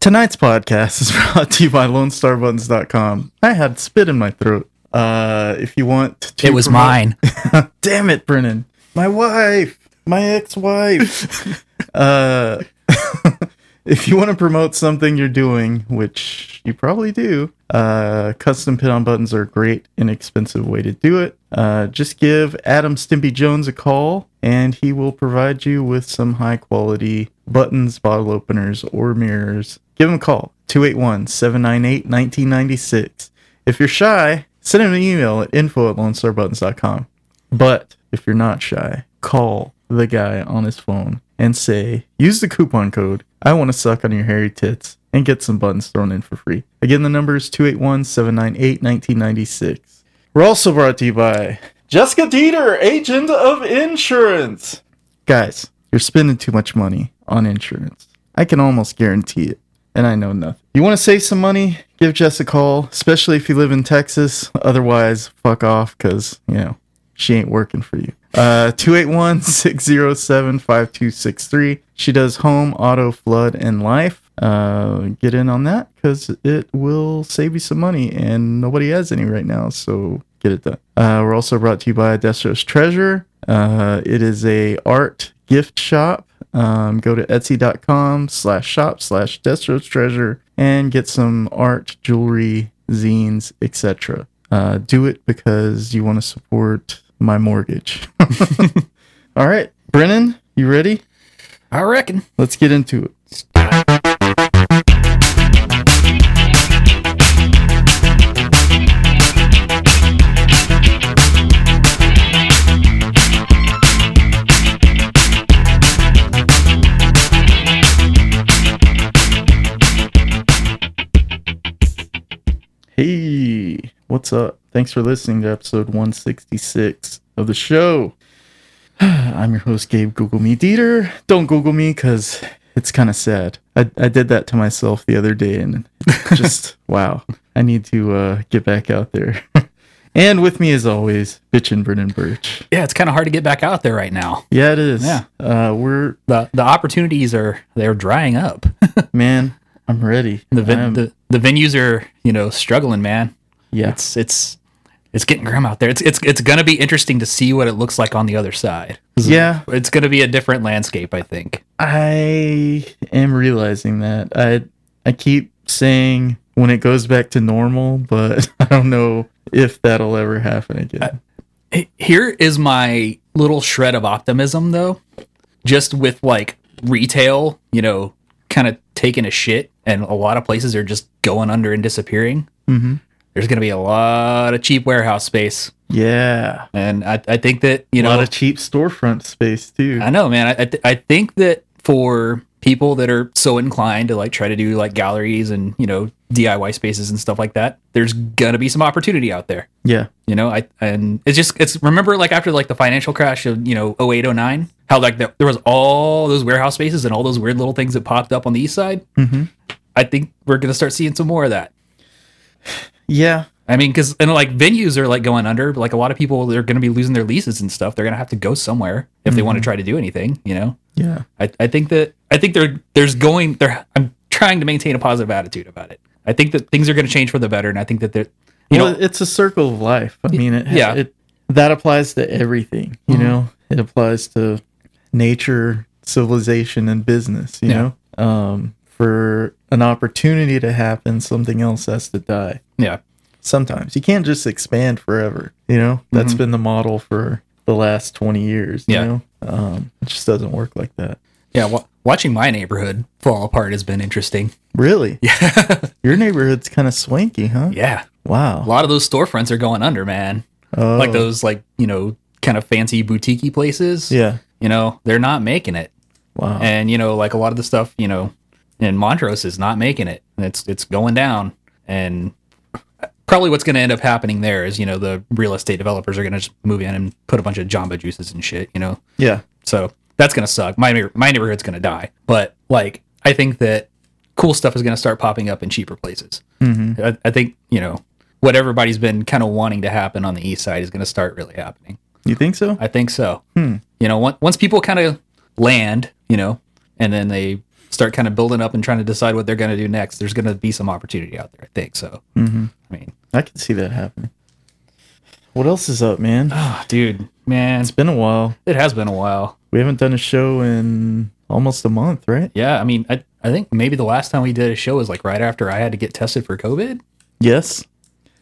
Tonight's podcast is brought to you by LoneStarButtons.com. I had spit in my throat. Uh, if you want to It was promote- mine. Damn it, Brennan. My wife. My ex-wife. uh, if you want to promote something you're doing, which you probably do, uh, custom pin-on buttons are a great, inexpensive way to do it. Uh, just give Adam Stimpy Jones a call, and he will provide you with some high-quality buttons, bottle openers, or mirrors. Give him a call, 281-798-1996. If you're shy, send him an email at info at lonestarbuttons.com. But if you're not shy, call the guy on his phone and say, use the coupon code, I want to suck on your hairy tits, and get some buttons thrown in for free. Again, the number is 281 798 1996. We're also brought to you by Jessica Dieter, agent of insurance. Guys, you're spending too much money on insurance. I can almost guarantee it. And I know nothing. You want to save some money? Give Jess a call, especially if you live in Texas. Otherwise, fuck off because, you know, she ain't working for you. Uh 281-607-5263. She does home, auto, flood, and life. Uh get in on that because it will save you some money and nobody has any right now, so get it done. Uh we're also brought to you by Destro's Treasure. Uh it is a art gift shop. Um, go to etsy.com slash shop slash Destro's Treasure and get some art, jewelry, zines, etc. Uh, do it because you want to support my mortgage. All right, Brennan, you ready? I reckon. Let's get into it. What's up? Thanks for listening to episode 166 of the show. I'm your host, Gabe Google Me Dieter. Don't Google me because it's kind of sad. I, I did that to myself the other day and just, wow. I need to uh, get back out there. and with me, as always, Bitchin' Brennan Birch. Yeah, it's kind of hard to get back out there right now. Yeah, it is. Yeah. Uh, we're, The the opportunities are they're drying up. man, I'm ready. the, ven- the the venues are you know struggling, man. Yeah. It's it's it's getting grim out there. It's it's it's gonna be interesting to see what it looks like on the other side. Yeah. It's gonna be a different landscape, I think. I am realizing that. I I keep saying when it goes back to normal, but I don't know if that'll ever happen again. Hey, Here is my little shred of optimism, though. Just with like retail, you know, kind of taking a shit, and a lot of places are just going under and disappearing. mm-hmm. There's gonna be a lot of cheap warehouse space, Yeah. and I, I think that you a know a lot of cheap storefront space too. I know, man. I I, th- I think that for people that are so inclined to like try to do like galleries and you know DIY spaces and stuff like that, there's gonna be some opportunity out there. Yeah. You know, I and it's just it's remember like after like the financial crash of you know 08, 09, how like the, there was all those warehouse spaces and all those weird little things that popped up on the east side. Mm-hmm. I think we're gonna start seeing some more of that. Yeah. I mean, because and like venues are like going under. Like a lot of people, they're going to be losing their leases and stuff. They're going to have to go somewhere if they want to try to do anything. You know, Yeah. I, I think that I think there there's going there. I'm trying to maintain a positive attitude about it. I think that things are going to change for the better, and I think that they're you well, know it's a circle of life. I mean, it, yeah. it that applies to everything. You Mhm. know, it applies to nature, civilization, and business. You Yeah. know, um, for an opportunity to happen, something else has to die. yeah sometimes you can't just expand forever you know That's been the model for the last 20 years you Yeah. know um it just doesn't work like that yeah. Wa- watching my neighborhood fall apart has been interesting. really Yeah, your neighborhood's kind of swanky huh yeah. Wow. A lot of those storefronts are going under, man. oh, Like those like you know kind of fancy boutiquey places. yeah you know they're not making it. wow and you know like a lot of the stuff you know in montrose is not making it. It's it's going down. And probably what's going to end up happening there is you know the real estate developers are going to just move in and put a bunch of jamba juices and shit you know? Yeah. So that's going to suck. My my neighborhood's going to die. But like i think that cool stuff is going to start popping up in cheaper places. Hmm I, I think you know what everybody's been kind of wanting to happen on the east side is going to start really happening. You think so? I think so. Hmm. You know, once people kind of land, you know, and then they start kind of building up and trying to decide what they're going to do next, there's going to be some opportunity out there. I think so. hmm I mean, I can see that happening. What else is up, man? oh, dude, man, It's been a while. it has been a while. We haven't done a show in almost a month, right? Yeah, I mean, I, I think maybe the last time we did a show was like right after I had to get tested for COVID. Yes.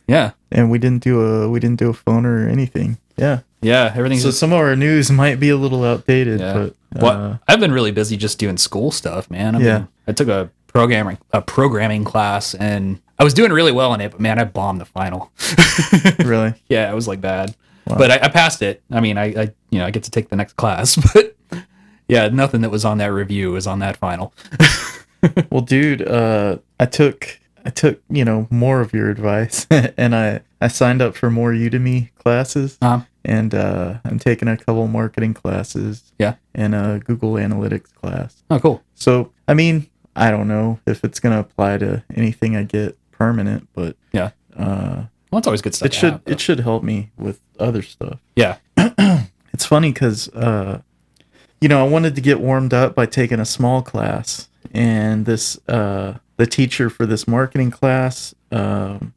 Yeah, And we didn't do a we didn't do a phone or anything. Yeah. Yeah, everything's So just some of our news might be a little outdated, yeah. but uh, I've been really busy just doing school stuff, man. I Yeah. mean, I took a programming a programming class and I was doing really well in it, but man, I bombed the final. really. yeah, it was like bad, Wow. but I, I passed it. I mean, I, I you know I get to take the next class, but yeah, nothing that was on that review was on that final. Well, dude, uh, I took I took you know more of your advice, and I I signed up for more Udemy classes, Um, and uh, I'm taking a couple marketing classes, Yeah. and a Google Analytics class. oh, cool. So, I mean, I don't know if it's gonna apply to anything I get permanent, but Yeah. uh, Well, it's always good stuff. it should have, it should help me with other stuff. yeah. It's funny because, uh, you know, I wanted to get warmed up by taking a small class, and this uh, the teacher for this marketing class um,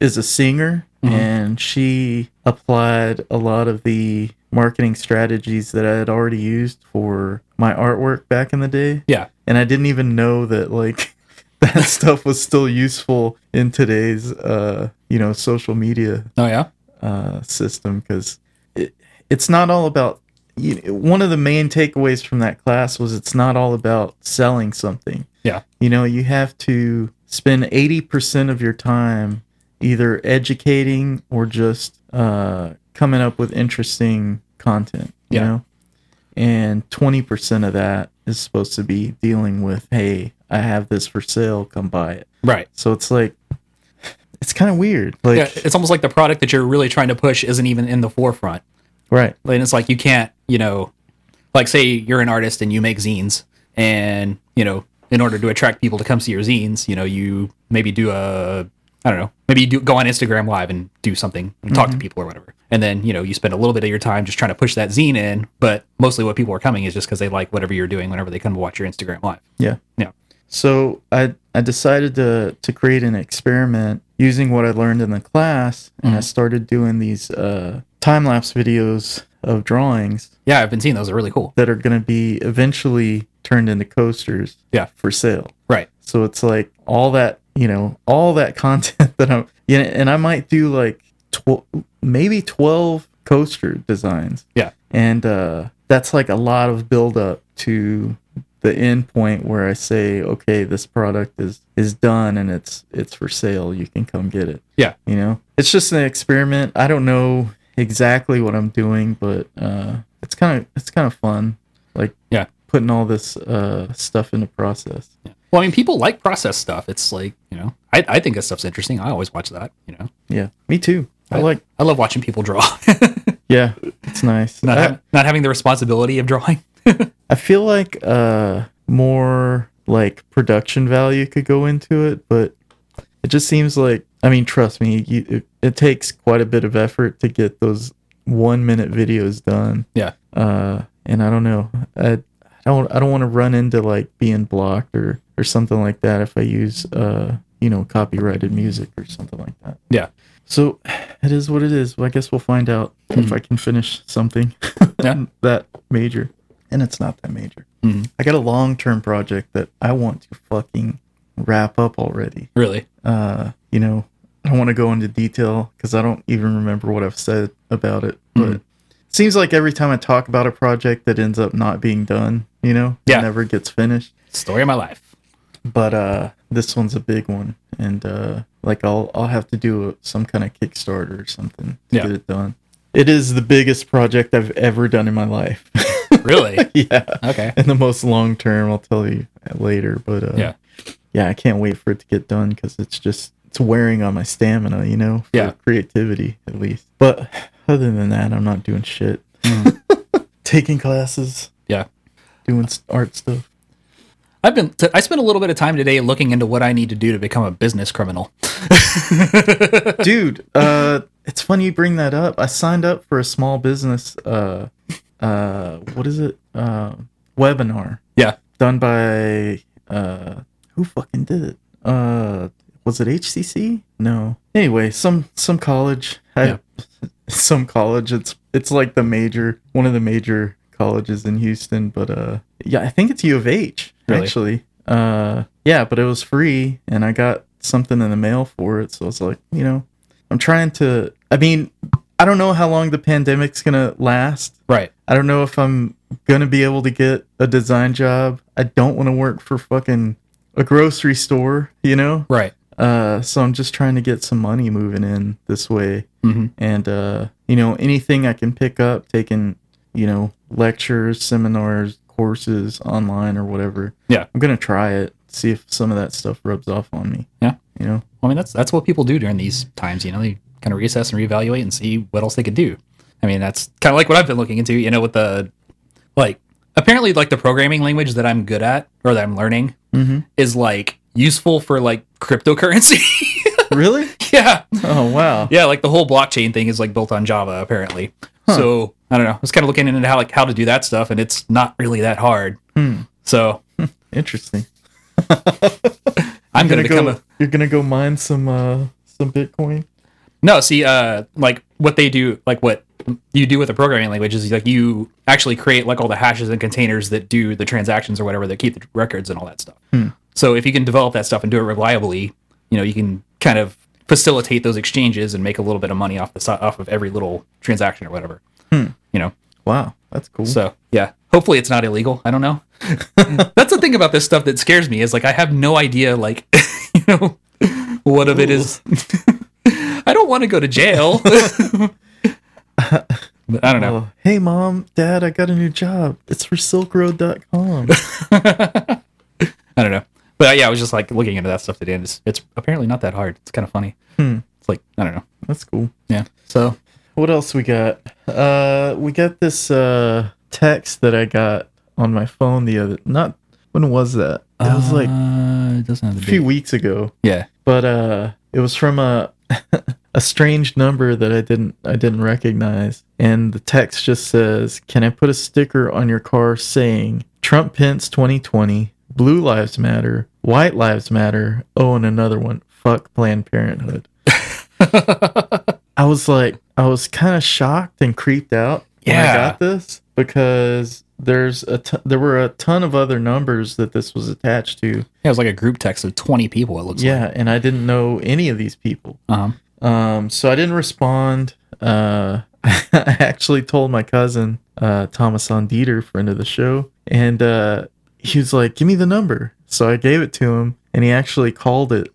is a singer, and she applied a lot of the marketing strategies that I had already used for my artwork back in the day, Yeah. and I didn't even know that like. That stuff was still useful in today's, uh, you know, social media Oh yeah. uh, system because it, it's not all about you know, one of the main takeaways from that class was it's not all about selling something Yeah. you know you have to spend 80% of your time either educating or just uh, coming up with interesting content you Yeah. know and 20% of that is supposed to be dealing with hey i have this for sale come buy it Right. so it's like it's kind of weird like Yeah. It's almost like the product that you're really trying to push isn't even in the forefront. right And it's like you can't, you know, like say you're an artist and you make zines, and you know, in order to attract people to come see your zines, you know, you maybe do a, I don't know, maybe you do go on Instagram Live and do something and talk to people or whatever, and then you know you spend a little bit of your time just trying to push that zine in, but mostly what people are coming is just because they like whatever you're doing whenever they come to watch your Instagram Live. Yeah. Yeah. So I I decided to to create an experiment using what I learned in the class, and I started doing these uh, time lapse videos of drawings Yeah, I've been seeing those; are really cool. that are going to be eventually turned into coasters. Yeah. For sale. Right. So it's like all that you know, all that content that I'm yeah, and I might do like tw- maybe twelve coaster designs Yeah. and uh, that's like a lot of build up to the end point where I say, okay, this product is is done and it's it's for sale. You can come get it. Yeah. You know, it's just an experiment. I don't know exactly what I'm doing, but uh, it's kind of it's kind of fun. Like Yeah. Putting all this uh, stuff into process. Well, I mean, people like process stuff. It's like you know, I, I think that stuff's interesting. I always watch that. You know, Yeah, me too. I like. I love watching people draw. Yeah, it's nice. not, I- hav- not having the responsibility of drawing. I feel like uh more like production value could go into it, but it just seems like I mean, trust me, you, it, it takes quite a bit of effort to get those one minute videos done. Yeah. Uh, and I don't know, I, I don't I don't want to run into like being blocked or or something like that if I use uh you know copyrighted music or something like that. Yeah. So it is what it is. Well, I guess we'll find out if I can finish something Yeah. that major. And it's not that major. Mhm. I got a long term project that I want to fucking wrap up already. Really? Uh, you know, I don't want to go into detail because I don't even remember what I've said about it. But Mhm. Seems like every time I talk about a project that ends up not being done, you know, Yeah. never gets finished. Story of my life. But uh, this one's a big one, and uh, like I'll I'll have to do a, some kind of Kickstarter or something to Yeah. get it done. It is the biggest project I've ever done in my life. Really? yeah, okay. and the most long term. I'll tell you later. But uh, Yeah. yeah, I can't wait for it to get done because it's just it's wearing on my stamina, you know, for Yeah. creativity at least. But other than that, I'm not doing shit. Taking classes, Yeah. doing art stuff. I've been. T- I spent a little bit of time today looking into what I need to do to become a business criminal. dude uh it's funny you bring that up i signed up for a small business uh uh what is it uh webinar Yeah. done by uh who fucking did it? Uh was it HCC? No. Anyway, some some college. I, Yeah. some college. It's it's like the major one of the major colleges in Houston, but uh yeah, I think it's U of H Really? actually. Uh yeah, but it was free and I got something in the mail for it, so it's like, you know, I'm trying to I mean, I don't know how long the pandemic's going to last. Right. I don't know if I'm gonna be able to get a design job. I don't want to work for fucking a grocery store, you know. Right. Uh, so I'm just trying to get some money moving in this way, Mhm. and uh, you know, anything I can pick up, taking, you know, lectures, seminars, courses online or whatever. Yeah. I'm gonna try it, see if some of that stuff rubs off on me. Yeah. You know. I mean, that's that's what people do during these times. You know, they kind of reassess and reevaluate and see what else they could do. I mean, that's kind of like what I've been looking into. You know, with the like apparently like the programming language that I'm good at or that I'm learning Mm-hmm. is like useful for like cryptocurrency. Really? yeah, Oh wow. yeah. Like the whole blockchain thing is like built on Java apparently. So I don't know. I was kind of looking into how like how to do that stuff, and it's not really that hard. Hmm. So Interesting. I'm You're gonna, become go. a You're gonna go mine some uh some Bitcoin. No, see, uh, like what they do, like what you do with a programming language is like you actually create like all the hashes and containers that do the transactions or whatever that keep the records and all that stuff. So if you can develop that stuff and do it reliably, you know, you can kind of facilitate those exchanges and make a little bit of money off the off of every little transaction or whatever. Hmm. You know, Wow, that's cool. so yeah. Hopefully it's not illegal. I don't know. That's the thing about this stuff that scares me is like I have no idea like you know what of it is. I don't want to go to jail. But I don't know. Oh, hey mom, dad, I got a new job. It's for silkroad.com. I don't know. But uh, yeah, I was just like looking into that stuff today, and it's, it's apparently not that hard. It's kind of funny. Hmm. It's like I don't know. That's cool. Yeah. So What else we got? Uh we got this uh text that I got on my phone the other not when was that? It was like uh, it doesn't have a few date. weeks ago. Yeah. But uh it was from a a strange number that I didn't I didn't recognize. And the text just says, "Can I put a sticker on your car saying Trump Pence 2020, Blue Lives Matter, White Lives Matter, oh and another one, fuck Planned Parenthood." I was like I was kind of shocked and creeped out when I got this because there's a t- there were a ton of other numbers that this was attached to. Yeah, it was like a group text of twenty people. It looks like. Yeah, and I didn't know any of these people. Uh-huh. Um, so I didn't respond. Uh, I actually told my cousin, uh, Thomas on Dieter, friend of the show, and uh, he was like, "Give me the number." So I gave it to him, and he actually called it,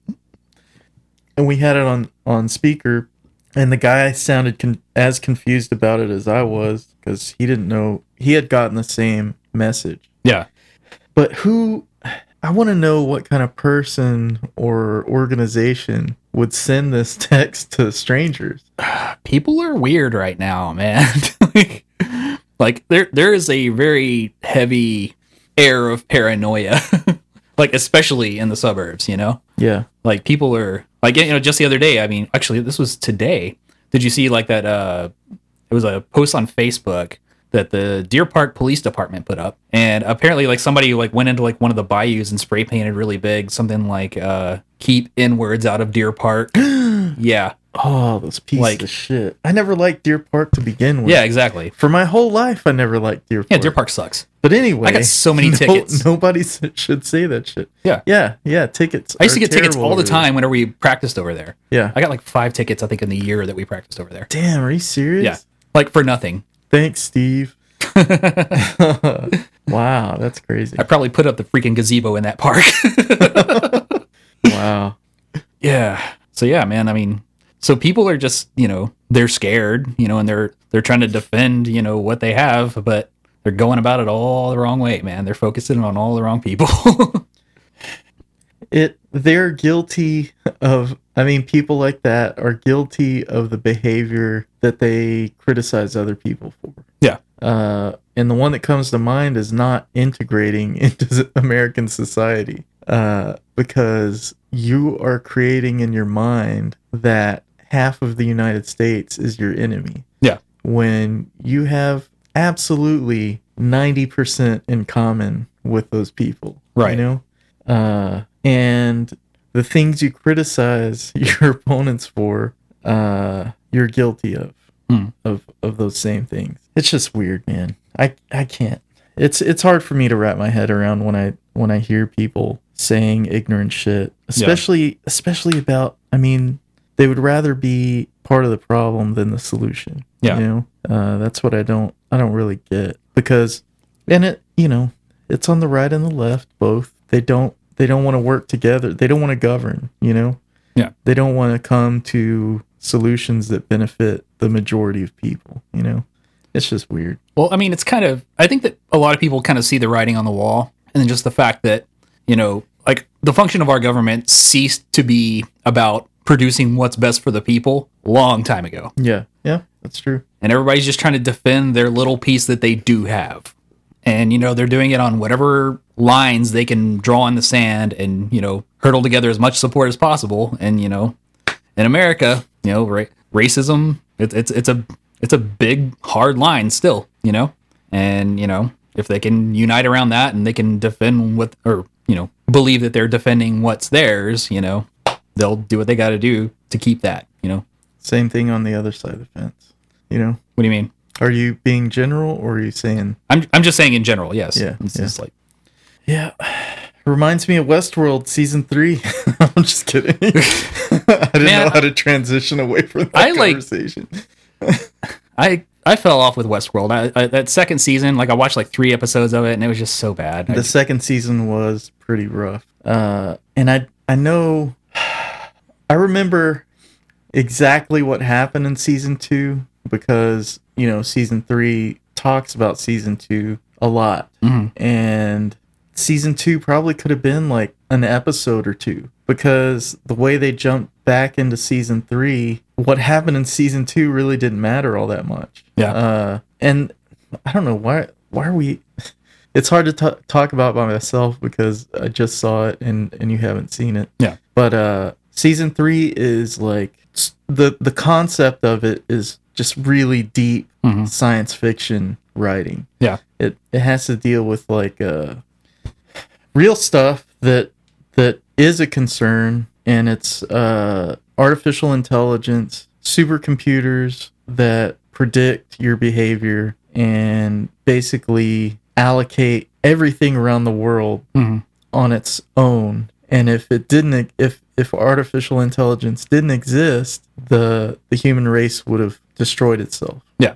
and we had it on on speaker. And the guy sounded con- as confused about it as I was because he didn't know he had gotten the same message. Yeah. But who I want to know what kind of person or organization would send this text to strangers. people are weird right now, man. like, like there there is a very heavy air of paranoia. like especially in the suburbs, you know? Yeah. Like people are like you know just the other day, I mean, actually this was today. Did you see like that uh it was a post on Facebook that the Deer Park Police Department put up and apparently like somebody like went into like one of the bayous and spray painted really big something like uh keep inwards out of Deer Park. yeah. Oh, those pieces Like- of shit. I never liked Deer Park to begin with. Yeah, exactly. For my whole life, I never liked Deer Park. Yeah, Deer Park sucks. But anyway, I got so many no- tickets. Nobody should say that shit. Yeah. Yeah. Yeah. Tickets. I used to get tickets all the time whenever we practiced over there. Yeah. I got like five tickets, I think, in the year that we practiced over there. Damn. Are you serious? Yeah. Like for nothing. Thanks, Steve. wow. That's crazy. I probably put up the freaking gazebo in that park. Wow. yeah. So yeah, man, I mean, so people are just, you know, they're scared, you know, and they're they're trying to defend, you know, what they have, but they're going about it all the wrong way, man. They're focusing on all the wrong people. it they're guilty of i mean people like that are guilty of the behavior that they criticize other people for Yeah. uh and the one that comes to mind is not integrating into american society uh because you are creating in your mind that half of the united states is your enemy Yeah. when you have absolutely 90% in common with those people. Right. You know? Uh, and the things you criticize your opponents for, uh, you're guilty of. Hmm. Of of those same things. It's just weird, man. I I can't. It's it's hard for me to wrap my head around when I when I hear people saying ignorant shit, especially especially about. I mean, they would rather be part of the problem than the solution. Yeah. You know, uh, that's what I don't I don't really get because, and it you know, it's on the right and the left both. They don't they don't want to work together. They don't want to govern. You know. Yeah. They don't want to come to solutions that benefit the majority of people. You know, it's just weird. Well, I mean, it's kind of. I think that a lot of people kind of see the writing on the wall, and then just the fact that you know, like the function of our government ceased to be about producing what's best for the people long time ago, Yeah. Yeah. That's true. and everybody's just trying to defend their little piece that they do have, and you know, they're doing it on whatever lines they can draw in the sand, and you know, hurdle together as much support as possible, and you know, in America, you know, ra- racism it's it's it's a it's a big hard line still, you know, and you know if they can unite around that and they can defend what or you know believe that they're defending what's theirs, you know, they'll do what they got to do to keep that, you know. Same thing on the other side of the fence. You know, What do you mean? are you being general or are you saying? I'm I'm just saying in general, yes. Yeah, it's yeah. just like Yeah. Reminds me of Westworld season three. I'm just kidding. I didn't Man, know how to transition away from that I like- conversation. I I fell off with Westworld. I, I, that second season, like I watched like three episodes of it, and it was just so bad. I- the second season was pretty rough. Uh, and I I know I remember exactly what happened in season two because you know season three talks about season two a lot, Mhm. and season two probably could have been like an episode or two because the way they jumped back into season three, what happened in season two really didn't matter all that much. Yeah. Uh, and I don't know why. Why are we? It's hard to t- talk about by myself because I just saw it and and you haven't seen it. Yeah. But uh, season three is like the the concept of it is just really deep Mhm. science fiction writing. Yeah. It it has to deal with like uh real stuff that that is a concern and it's uh artificial intelligence, supercomputers that predict your behavior and basically allocate everything around the world Mhm. on its own. And if it didn't if if artificial intelligence didn't exist, the the human race would have destroyed itself. Yeah.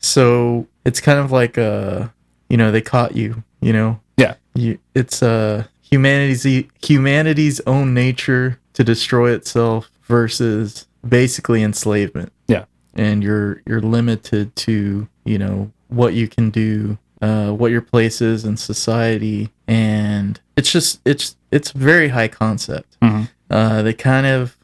So it's kind of like uh you know, they caught you, you know. Yeah. You it's uh humanity's humanity's own nature to destroy itself versus basically enslavement. Yeah. And you're you're limited to, you know, what you can do, uh what your place is in society and it's just it's it's very high concept. Mhm. Uh they kind of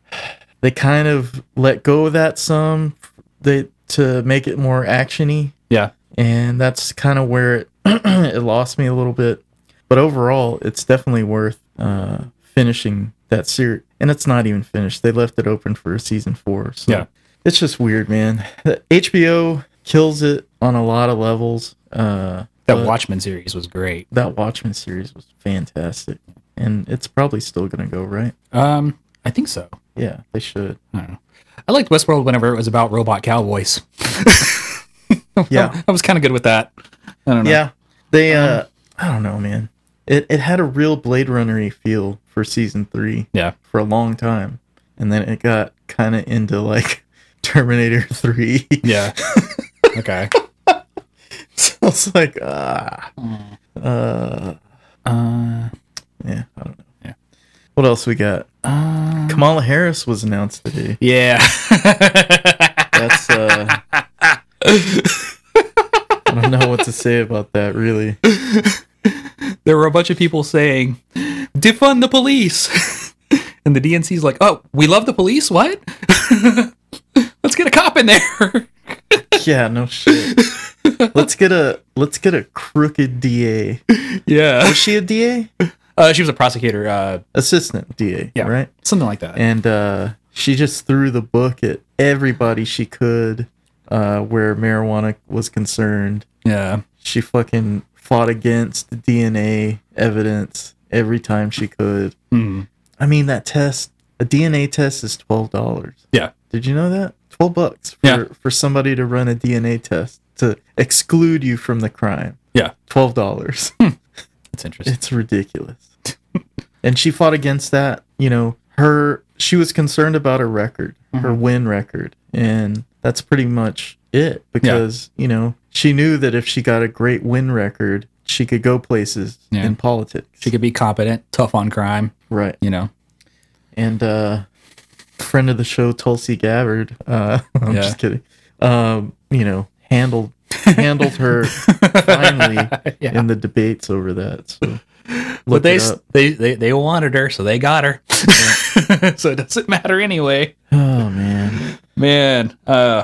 they kind of let go of that some they to make it more actiony yeah, and that's kind of where it it lost me a little bit. But overall, it's definitely worth uh, finishing that series. And it's not even finished; they left it open for season four. So Yeah. it's just weird, man. The HBO kills it on a lot of levels. Uh, that Watchmen series was great. that Watchmen series was fantastic, and it's probably still gonna go right. Um, I think so. Yeah, they should. I don't know. I liked Westworld whenever it was about robot cowboys. Yeah. I was kind of good with that. I don't know. Yeah, they. uh I don't know, man. It it had a real Blade Runner feel for season three. Yeah. for a long time, and then it got kind of into like Terminator Three. Yeah. okay. so it's like ah, uh, Uh, yeah, I don't know. Yeah. What else we got? uh, Kamala Harris was announced today. yeah. That's uh, I don't know what to say about that. Really, there were a bunch of people saying, defund the police. and the DNC's like, oh, we love the police? What? Let's get a cop in there. yeah, no shit. Let's get a let's get a crooked DA. yeah. Was she a DA? Uh, she was a prosecutor. Uh, Assistant DA, yeah, right? Something like that. And uh, she just threw the book at everybody she could uh, where marijuana was concerned. Yeah. She fucking fought against DNA evidence every time she could. Mm. I mean, that test, a DNA test is $12. Yeah. Did you know that? 12 bucks for, yeah. for somebody to run a DNA test to exclude you from the crime. Yeah. $12. Hmm. It's interesting. It's ridiculous. and she fought against that, you know, her she was concerned about her record, mm-hmm. her win record, and that's pretty much it because, yeah. you know, she knew that if she got a great win record, she could go places yeah. in politics. She could be competent, tough on crime. Right. You know. And uh friend of the show Tulsi Gabbard, uh I'm yeah. just kidding. Um, you know, handled handled her finally Yeah. in the debates over that so But they, it s- up. they they they wanted her, so they got her. so it doesn't matter anyway. oh man Man, uh,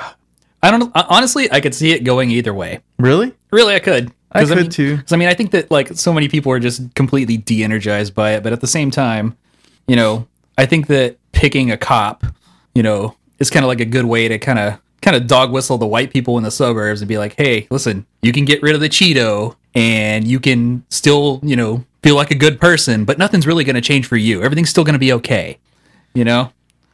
I don't know. Honestly, I could see it going either way. really Really, I could. I could mean, too 'cause I mean, I think that like so many people are just completely de-energized by it, but at the same time, you know, I think that picking a cop, you know, is kind of like a good way to kind of kind of dog whistle the white people in the suburbs and be like, hey, listen, you can get rid of the Cheeto and you can still, you know, feel like a good person, but nothing's really going to change for you. Everything's still going to be okay. You know,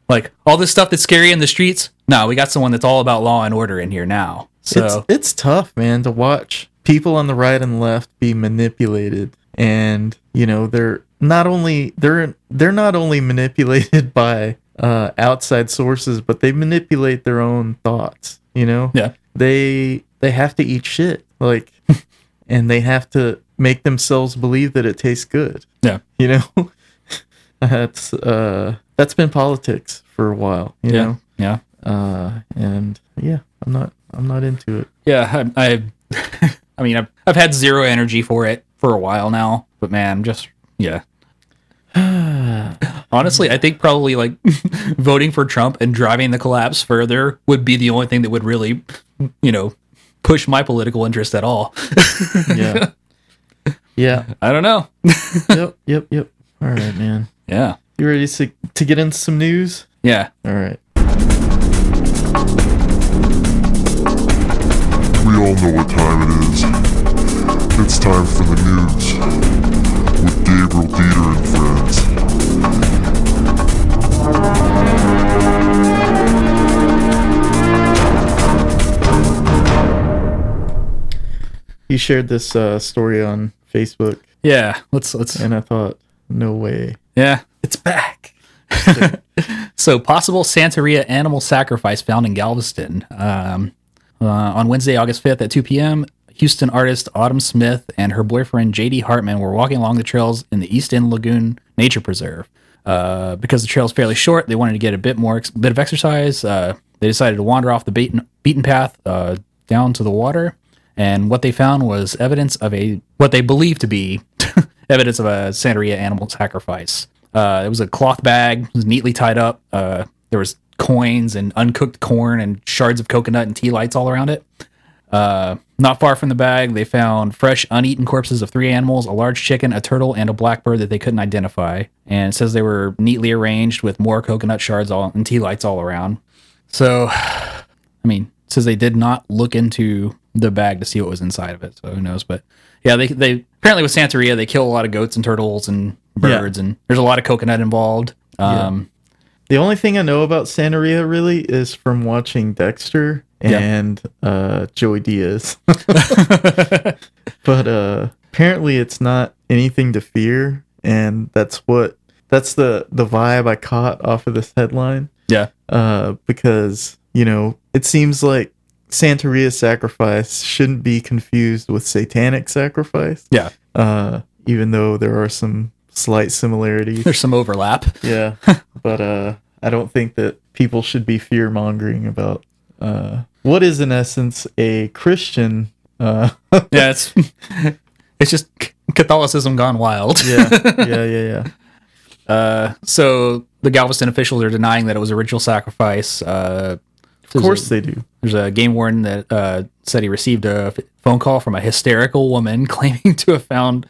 like all this stuff that's scary in the streets. No, we got someone that's all about law and order in here now. So it's it's tough man to watch people on the right and left be manipulated and you know they're not only they're they're not only manipulated by uh outside sources but they manipulate their own thoughts you know? Yeah, they they have to eat shit like and they have to make themselves believe that it tastes good. Yeah, you know? That's uh that's been politics for a while you yeah, know? Yeah. uh and yeah i'm not i'm not into it. Yeah, I, I, I mean, I've, I've had zero energy for it for a while now, but man, just yeah. Honestly, I think probably like voting for Trump and driving the collapse further would be the only thing that would really, you know, push my political interest at all. yeah yeah I don't know. yep yep yep all right man Yeah, you ready to to get into some news yeah. all right We all know what time it is. It's time for the news with Gabriel Dieter you shared this uh story on facebook Yeah, let's let's and i thought no way yeah. it's back So, possible Santeria animal sacrifice found in Galveston. Um, uh, on Wednesday, August 5th at 2 p.m., Houston artist Autumn Smith and her boyfriend JD Hartman were walking along the trails in the East End Lagoon Nature Preserve. Uh, because the trail is fairly short, they wanted to get a bit more ex- bit of exercise. Uh, they decided to wander off the beaten, beaten path uh, down to the water, and what they found was evidence of a what they believed to be evidence of a Santeria animal sacrifice. Uh, it was a cloth bag, it was neatly tied up. Uh, there was coins and uncooked corn and shards of coconut and tea lights all around it. Uh, not far from the bag, they found fresh, uneaten corpses of three animals a large chicken, a turtle, and a blackbird that they couldn't identify. And it says they were neatly arranged with more coconut shards all, and tea lights all around. So, I mean, says they did not look into the bag to see what was inside of it. So who knows? But yeah, they, they apparently with Santeria, they kill a lot of goats and turtles and birds, and there's a lot of coconut involved. Um, The only thing I know about Santeria really is from watching Dexter Yeah. and uh, Joey Diaz. but uh, apparently, it's not anything to fear, and that's what that's the the vibe I caught off of this headline. yeah. Uh, because you know, it seems like Santeria sacrifice shouldn't be confused with satanic sacrifice. Yeah. Uh, even though there are some slight similarities. There's some overlap. Yeah, but uh, I don't think that people should be fear mongering about uh, what is in essence a Christian. Uh, yeah, it's it's just Catholicism gone wild. yeah, yeah, yeah, yeah. Uh, so the Galveston officials are denying that it was a ritual sacrifice. Uh, Of course they do. There's a game warden that uh, said he received a phone call from a hysterical woman claiming to have found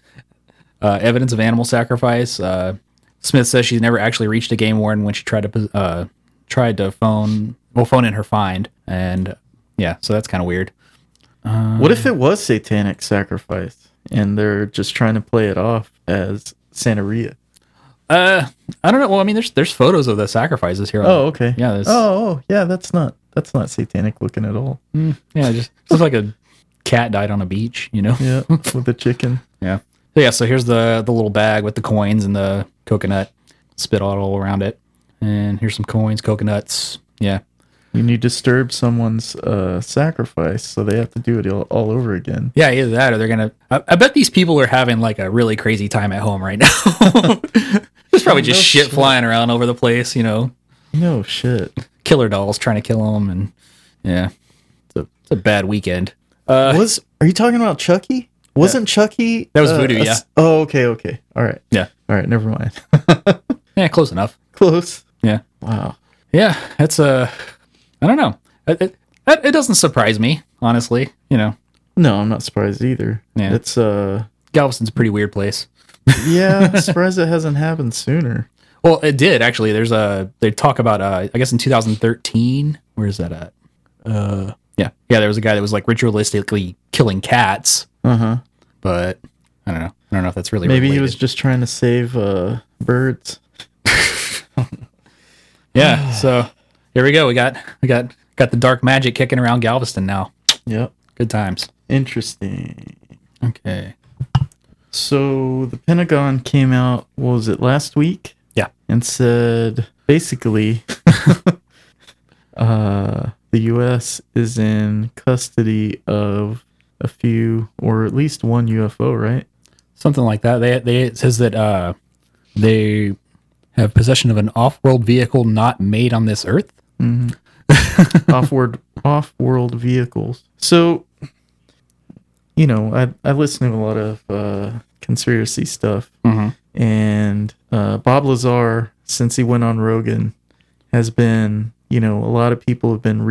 uh, evidence of animal sacrifice. Uh, Smith says she's never actually reached a game warden when she tried to uh, tried to phone well phone in her find, and yeah, so that's kind of weird. What if it was satanic sacrifice and they're just trying to play it off as Santeria. Uh, I don't know. Well, I mean, there's there's photos of the sacrifices here. Oh, okay. Yeah, there's- Oh, oh, yeah. That's not that's not satanic looking at all. yeah, it just looks like a cat died on a beach. You know. Yeah, with the chicken. Yeah. So yeah, so here's the the little bag with the coins and the coconut spit all around it. And here's some coins, coconuts. Yeah. When you disturb someone's uh, sacrifice, so they have to do it all, all over again. Yeah, either that or they're gonna I, I bet these people are having like a really crazy time at home right now. There's probably just no shit shit. flying around over the place, you know. No shit. Killer dolls trying to kill him, and yeah. It's a it's a bad weekend. Uh Was are you talking about Chucky? Wasn't Chucky? That was uh, Voodoo, yeah. s- Oh, okay, okay. All right. yeah. All right. Never mind. Yeah, close enough. Close. Yeah. Wow. Yeah, it's uh I don't know. It, it, it it doesn't surprise me, honestly. You know, No, I'm not surprised either. Yeah. It's uh, Galveston's a pretty weird place. yeah. I'm surprised it hasn't happened sooner. Well, it did actually. There's a they talk about uh I guess in 2013. Where is that at? Uh yeah. Yeah, there was a guy that was like ritualistically killing cats, Uh huh. but I don't know. I don't know if that's really Maybe he was just trying to save uh birds. Yeah, so here we go. We got we got got the dark magic kicking around Galveston now. Yep. Good times. Interesting. Okay. So the Pentagon came out. What was it last week? And said basically uh, the U.S. is in custody of a few, or at least one UFO, right? Something like that. They they it says that uh they have possession of an off-world vehicle not made on this earth. off-world off-world vehicles. So, you know, I I listen to a lot of uh, conspiracy stuff, Mhm. and uh, Bob Lazar, since he went on Rogan, has been, you know, a lot of people have been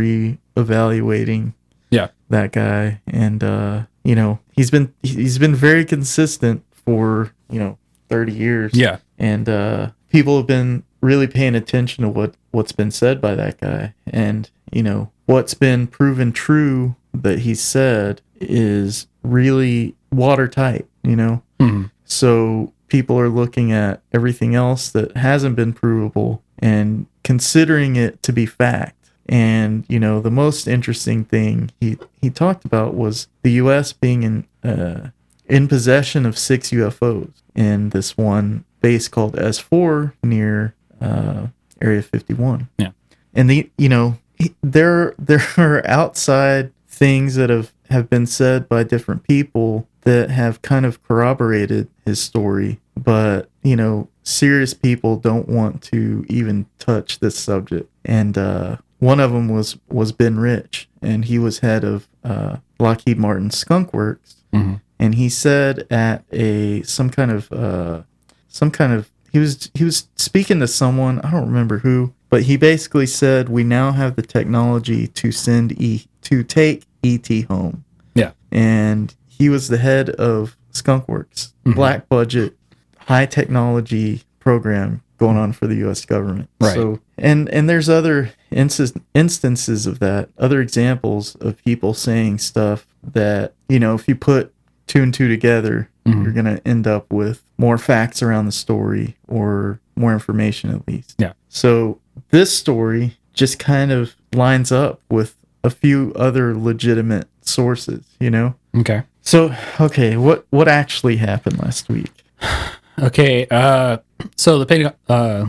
re-evaluating Yeah. that guy, and uh, you know, he's been he's been very consistent for you know thirty years Yeah. and uh, people have been really paying attention to what what's been said by that guy and you know what's been proven true that he said is really watertight you know Mhm. so people are looking at everything else that hasn't been provable and considering it to be fact and you know the most interesting thing he he talked about was the US being in uh in possession of six UFOs in this one base called S4 near uh, Area 51. Yeah. And the you know he- there there are outside things that have have been said by different people that have kind of corroborated his story, but you know serious people don't want to even touch this subject. And uh, one of them was was Ben Rich, and he was head of uh, Lockheed Martin Skunk Works Mhm. and he said at a some kind of uh some kind of he was he was speaking to someone i don't remember who but he basically said we now have the technology to send e to take et home Yeah. and he was the head of skunkworks mm-hmm. black budget high technology program going on for the us government Right. so and and there's other inst- instances of that other examples of people saying stuff that you know if you put two and two together mm-hmm. you're going to end up with more facts around the story or more information at least Yeah. so this story just kind of lines up with a few other legitimate sources you know Okay. So okay what what actually happened last week Okay. Uh, so the Pentagon, uh,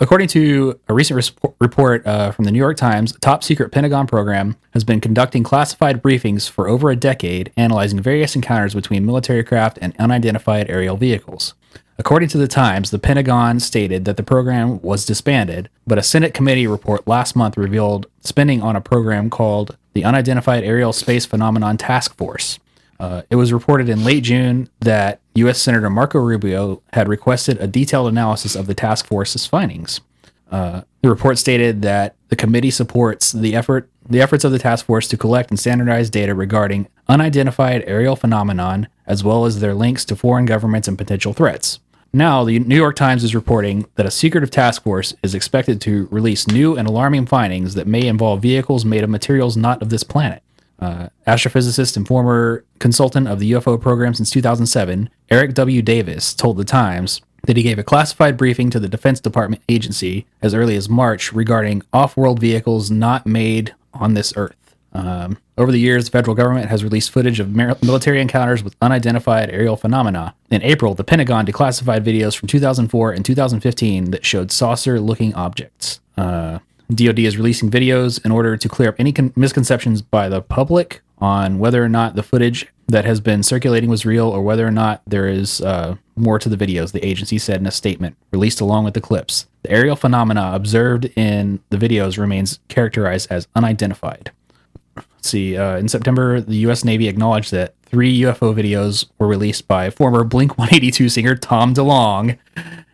according to a recent report uh, from the New York Times, top secret Pentagon program has been conducting classified briefings for over a decade, analyzing various encounters between military craft and unidentified aerial vehicles. According to the Times, the Pentagon stated that the program was disbanded, but a Senate committee report last month revealed spending on a program called the Unidentified Aerial Space Phenomenon Task Force. Uh, it was reported in late June that U.S. Senator Marco Rubio had requested a detailed analysis of the task force's findings. Uh, the report stated that the committee supports the effort, the efforts of the task force to collect and standardize data regarding unidentified aerial phenomenon, as well as their links to foreign governments and potential threats. Now, the New York Times is reporting that a secretive task force is expected to release new and alarming findings that may involve vehicles made of materials not of this planet. Uh, astrophysicist and former consultant of the UFO program since 2007, Eric W. Davis told The Times that he gave a classified briefing to the Defense Department agency as early as March regarding off world vehicles not made on this Earth. Um, over the years, the federal government has released footage of military encounters with unidentified aerial phenomena. In April, the Pentagon declassified videos from 2004 and 2015 that showed saucer looking objects. Uh, DoD is releasing videos in order to clear up any con- misconceptions by the public on whether or not the footage that has been circulating was real or whether or not there is uh, more to the videos, the agency said in a statement released along with the clips. The aerial phenomena observed in the videos remains characterized as unidentified. Let's see, uh, in September, the U.S. Navy acknowledged that three UFO videos were released by former Blink 182 singer Tom DeLonge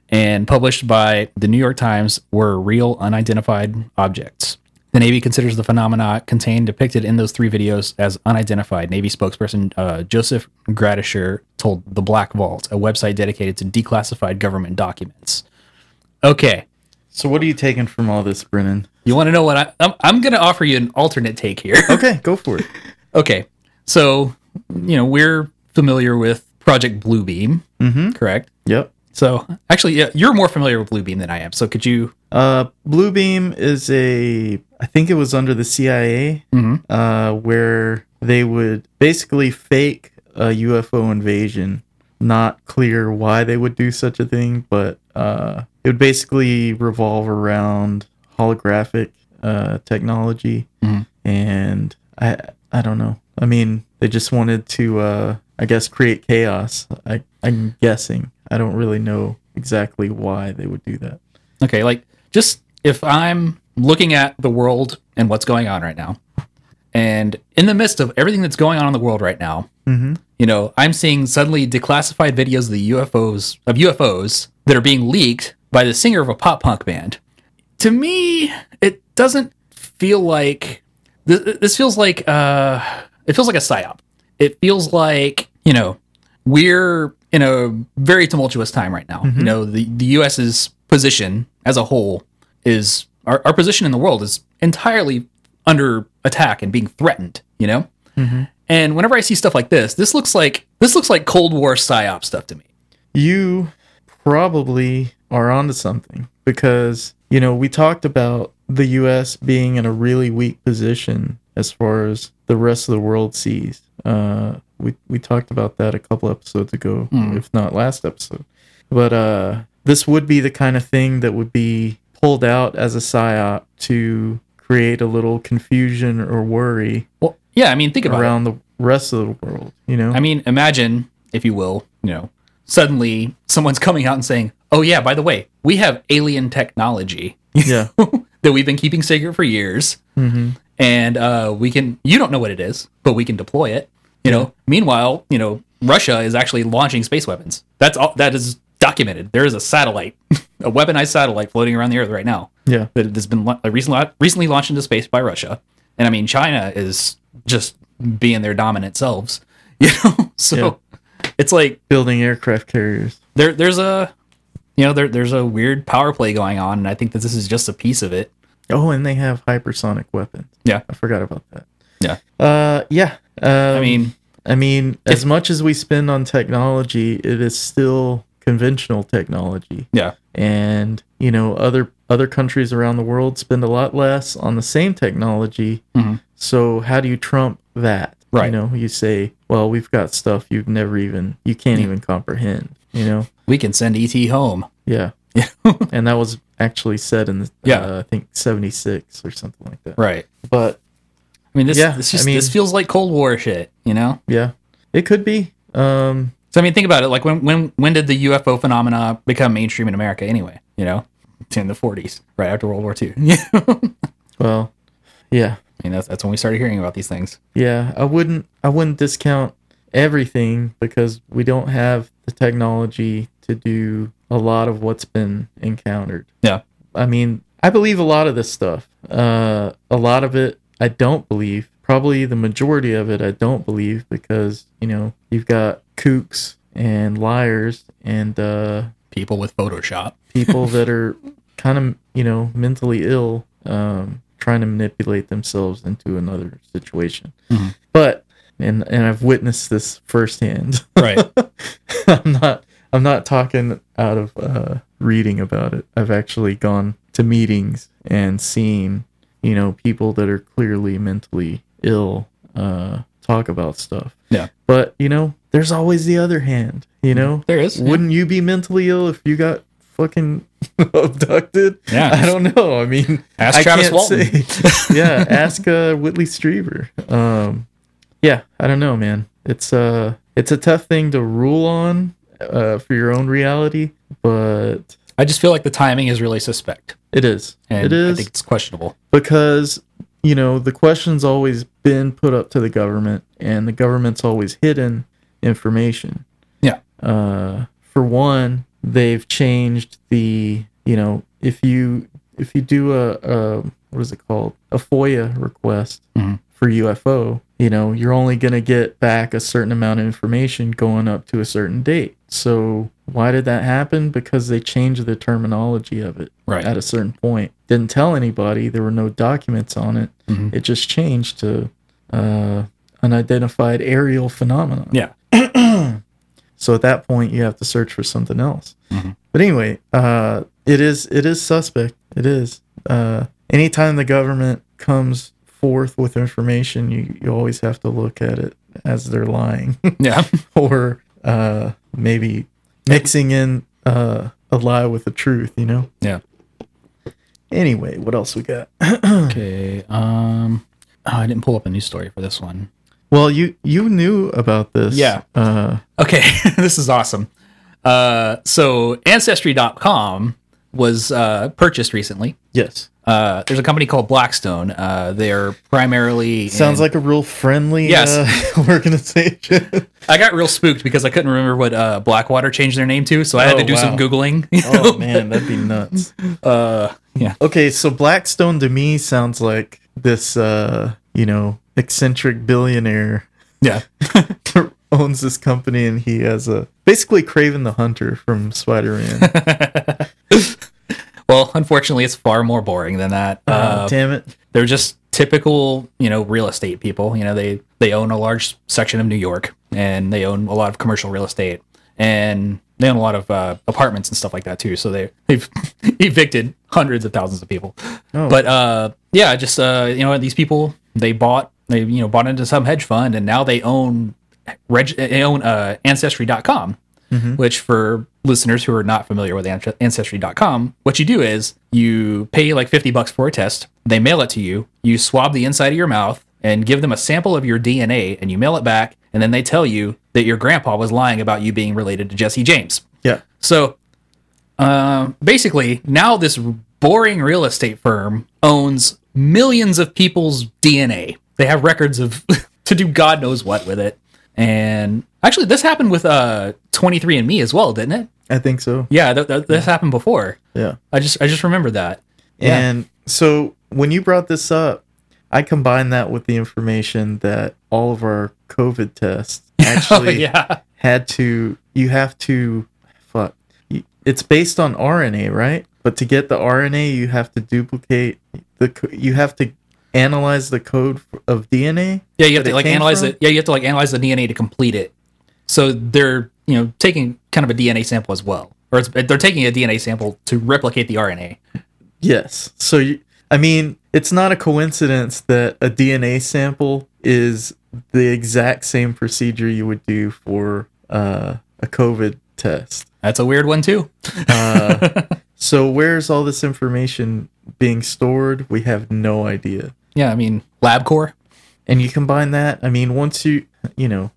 and published by the New York Times were real unidentified objects. The Navy considers the phenomena contained depicted in those three videos as unidentified. Navy spokesperson uh, Joseph Gradisher told The Black Vault, a website dedicated to declassified government documents. Okay, So what are you taking from all this, Brennan? you want to know what I, I'm, I'm going to offer you an alternate take here. Okay, go for it. Okay, so you know we're familiar with Project Bluebeam, mm-hmm. correct? Yep. So actually, yeah, you're more familiar with Bluebeam than I am. So could you? Uh, Bluebeam is a, I think it was under the CIA, uh, where they would basically fake a UFO invasion. Not clear why they would do such a thing, but uh, it would basically revolve around holographic uh, technology, and I, I don't know. I mean, they just wanted to, uh, I guess, create chaos. I, I'm guessing. I don't really know exactly why they would do that. Okay, like just if I'm looking at the world and what's going on right now, and in the midst of everything that's going on in the world right now, you know, I'm seeing suddenly declassified videos of the UFOs of UFOs that are being leaked by the singer of a pop punk band. To me, it doesn't feel like this, this feels like uh, it feels like a psyop. It feels like you know we're in a very tumultuous time right now. You know, the the U.S.'s position as a whole is our, our position in the world is entirely under attack and being threatened. You know, and whenever I see stuff like this, this looks like this looks like Cold War psyop stuff to me. you probably are onto something because you know we talked about the US being in a really weak position as far as the rest of the world sees. Uh, we we talked about that a couple episodes ago, if not last episode. But uh, this would be the kind of thing that would be pulled out as a psyop to create a little confusion or worry Well, yeah, I mean, think about it. around the rest of the world. You know, I mean, imagine, if you will, you know, suddenly someone's coming out and saying, "Oh yeah, by the way, we have alien technology yeah, that we've been keeping secret for years, and uh, we can. You don't know what it is, but we can deploy it. You know. Meanwhile, you know, Russia is actually launching space weapons. That's all. That is documented. There is a satellite, a weaponized satellite floating around the Earth right now. yeah. that has been recently recently launched into space by Russia, and I mean China is just being their dominant selves, you know. So it's like Building aircraft carriers. there there's a you know there there's a weird power play going on, and I think that this is just a piece of it. Oh, and they have hypersonic weapons. Yeah, I forgot about that. yeah. Uh, yeah. Um, I mean, I mean, as much as we spend on technology, it is still conventional technology, yeah, and you know, other other countries around the world spend a lot less on the same technology. So how do you trump that? Right. You know, you say, well, we've got stuff you've never even, you can't even comprehend. You know. we can send ET home. Yeah. Yeah, And that was actually said in the, Yeah. uh, I think seventy six or something like that. right. But I mean, this Yeah, this just I mean- this feels like Cold War shit, you know. yeah, it could be. Um, So I mean, think about it. Like when when when did the UFO phenomena become mainstream in America? Anyway, you know, it's in the 40s, right after World War II. Yeah, well, yeah. I mean that's that's when we started hearing about these things. Yeah, I wouldn't I wouldn't discount everything because we don't have the technology to do a lot of what's been encountered. Yeah, I mean, I believe a lot of this stuff. Uh a lot of it I don't believe. Probably the majority of it I don't believe because, you know, you've got kooks and liars and uh people with Photoshop. people that are kind of, you know, mentally ill. Um trying to manipulate themselves into another situation. Mhm. But and and I've witnessed this firsthand. Right. I'm not I'm not talking out of uh, reading about it. I've actually gone to meetings and seen, you know, people that are clearly mentally ill uh, talk about stuff. Yeah. But you know, there's always the other hand. You know, There is. wouldn't you be mentally ill if you got fucking abducted? Yeah. I don't know. I mean, Ask I Travis Walton. say- yeah, ask uh, Whitley Strieber. Um, yeah, I don't know, man. It's uh, it's a tough thing to rule on uh, for your own reality, but I just feel like the timing is really suspect. it is. And it I think it's questionable. because you know the question's always been put up to the government, and the government's always hidden information. Yeah. uh, for one, they've changed the you know if you if you do a, a what is it called a FOIA request Mhm. for UFO, you know you're only gonna get back a certain amount of information going up to a certain date. So why did that happen? Because they changed the terminology of it Right. at a certain point. Didn't tell anybody. There were no documents on it. Mhm. It just changed to uh, unidentified aerial phenomenon. Yeah. So at that point, you have to search for something else. Mhm. But anyway, uh, it is it is suspect. It is. Uh, anytime the government comes forth with information, you, you always have to look at it as they're lying, Yeah. or uh, maybe mixing in uh, a lie with the truth. You know. Yeah. Anyway, what else we got? Okay. Um. Oh, I didn't pull up a news story for this one. well, you you knew about this. Yeah. Uh, Okay, this is awesome. Uh, so Ancestry.com was uh, purchased recently. yes. Uh, there's a company called Blackstone. Uh, they're primarily Sounds in- like a real friendly Yes. uh, organization. I got real spooked because I couldn't remember what uh, Blackwater changed their name to, so I had Oh, to do some googling. oh man, that'd be nuts. uh, yeah, Okay, so Blackstone to me sounds like this uh, you know, eccentric billionaire yeah, owns this company and he has a basically Kraven the Hunter from Spider-Man. Well, unfortunately, it's far more boring than that. oh, Uh, damn it. they're just typical, you know, real estate people. You know, they they own a large section of New York, and they own a lot of commercial real estate, and they own a lot of uh, apartments and stuff like that too. So they they've evicted hundreds of thousands of people. Oh. But uh, yeah, just uh, you know, these people they bought they you know bought into some hedge fund, and now they own reg- they own uh, Ancestry.com. Which, for listeners who are not familiar with Ancestry.com, what you do is you pay like 50 bucks for a test. They mail it to you. You swab the inside of your mouth and give them a sample of your DNA, and you mail it back. And then they tell you that your grandpa was lying about you being related to Jesse James. Yeah. So, uh, basically, now this boring real estate firm owns millions of people's DNA. They have records of to do God knows what with it. And actually, this happened with uh 23andMe as well, didn't it? I think so. Yeah, th- th- this happened before. Yeah. I just I just remember that. Yeah. And so when you brought this up, I combined that with the information that all of our COVID tests actually yeah. had to you have to fuck it's based on RNA right but to get the RNA you have to duplicate the you have to analyze the code of DNA Yeah, you have to like analyze from? it. Yeah, you have to like analyze the DNA to complete it. So they're you know taking kind of a DNA sample as well, or it's, they're taking a DNA sample to replicate the RNA. yes so you, I mean it's not a coincidence that a DNA sample is the exact same procedure you would do for uh, a COVID test That's a weird one too. uh, so where's all this information being stored we have no idea Yeah, I mean LabCorp. and you combine that i mean once you you know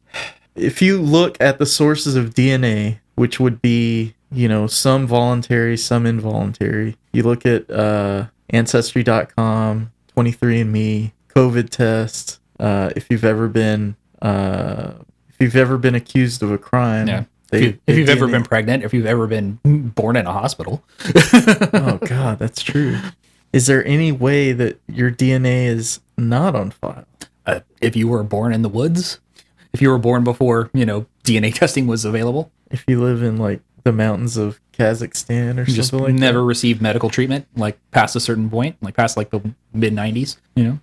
if you look at the sources of dna which would be you know some voluntary some involuntary you look at uh ancestry.com 23andme covid test uh if you've ever been uh if you've ever been accused of a crime Yeah. they- if, you, if you've ever been pregnant, if you've ever been born in a hospital. oh god that's true is there any way that your dna is not on file Uh, if you were born in the woods, if you were born before you know DNA testing was available. if you live in like the mountains of Kazakhstan or just something like never received medical treatment, like past a certain point, like past like the mid '90s. You know,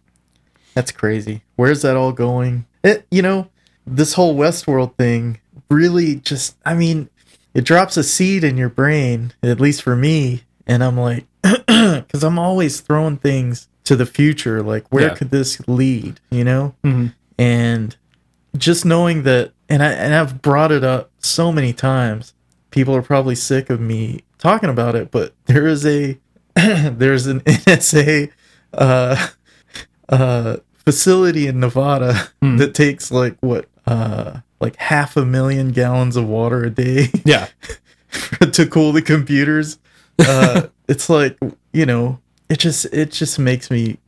That's crazy. Where's that all going? It, you know, this whole Westworld thing really just, I mean, it drops a seed in your brain, at least for me. And I'm like, because I'm always throwing things to the future. Like, where Yeah. could this lead? You know? Mhm. And just knowing that, and, I, and I've brought it up so many times, people are probably sick of me talking about it, but there is a, there's an NSA, uh, uh facility in Nevada Hmm. that takes like what uh like half a million gallons of water a day yeah, to cool the computers. Uh it's like, you know, it just it just makes me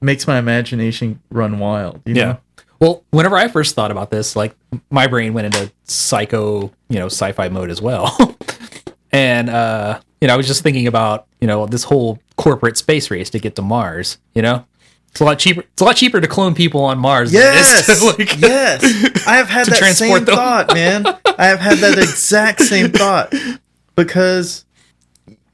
makes my imagination run wild, you yeah. know? Well, whenever I first thought about this, like my brain went into psycho, you know, sci-fi mode as well. and uh, you know, I was just thinking about, you know, this whole corporate space race to get to Mars, you know? It's a lot cheaper. It's a lot cheaper to clone people on Mars. than Yes, to, like- yes. I have had that same them. thought, man. I have had that exact same thought because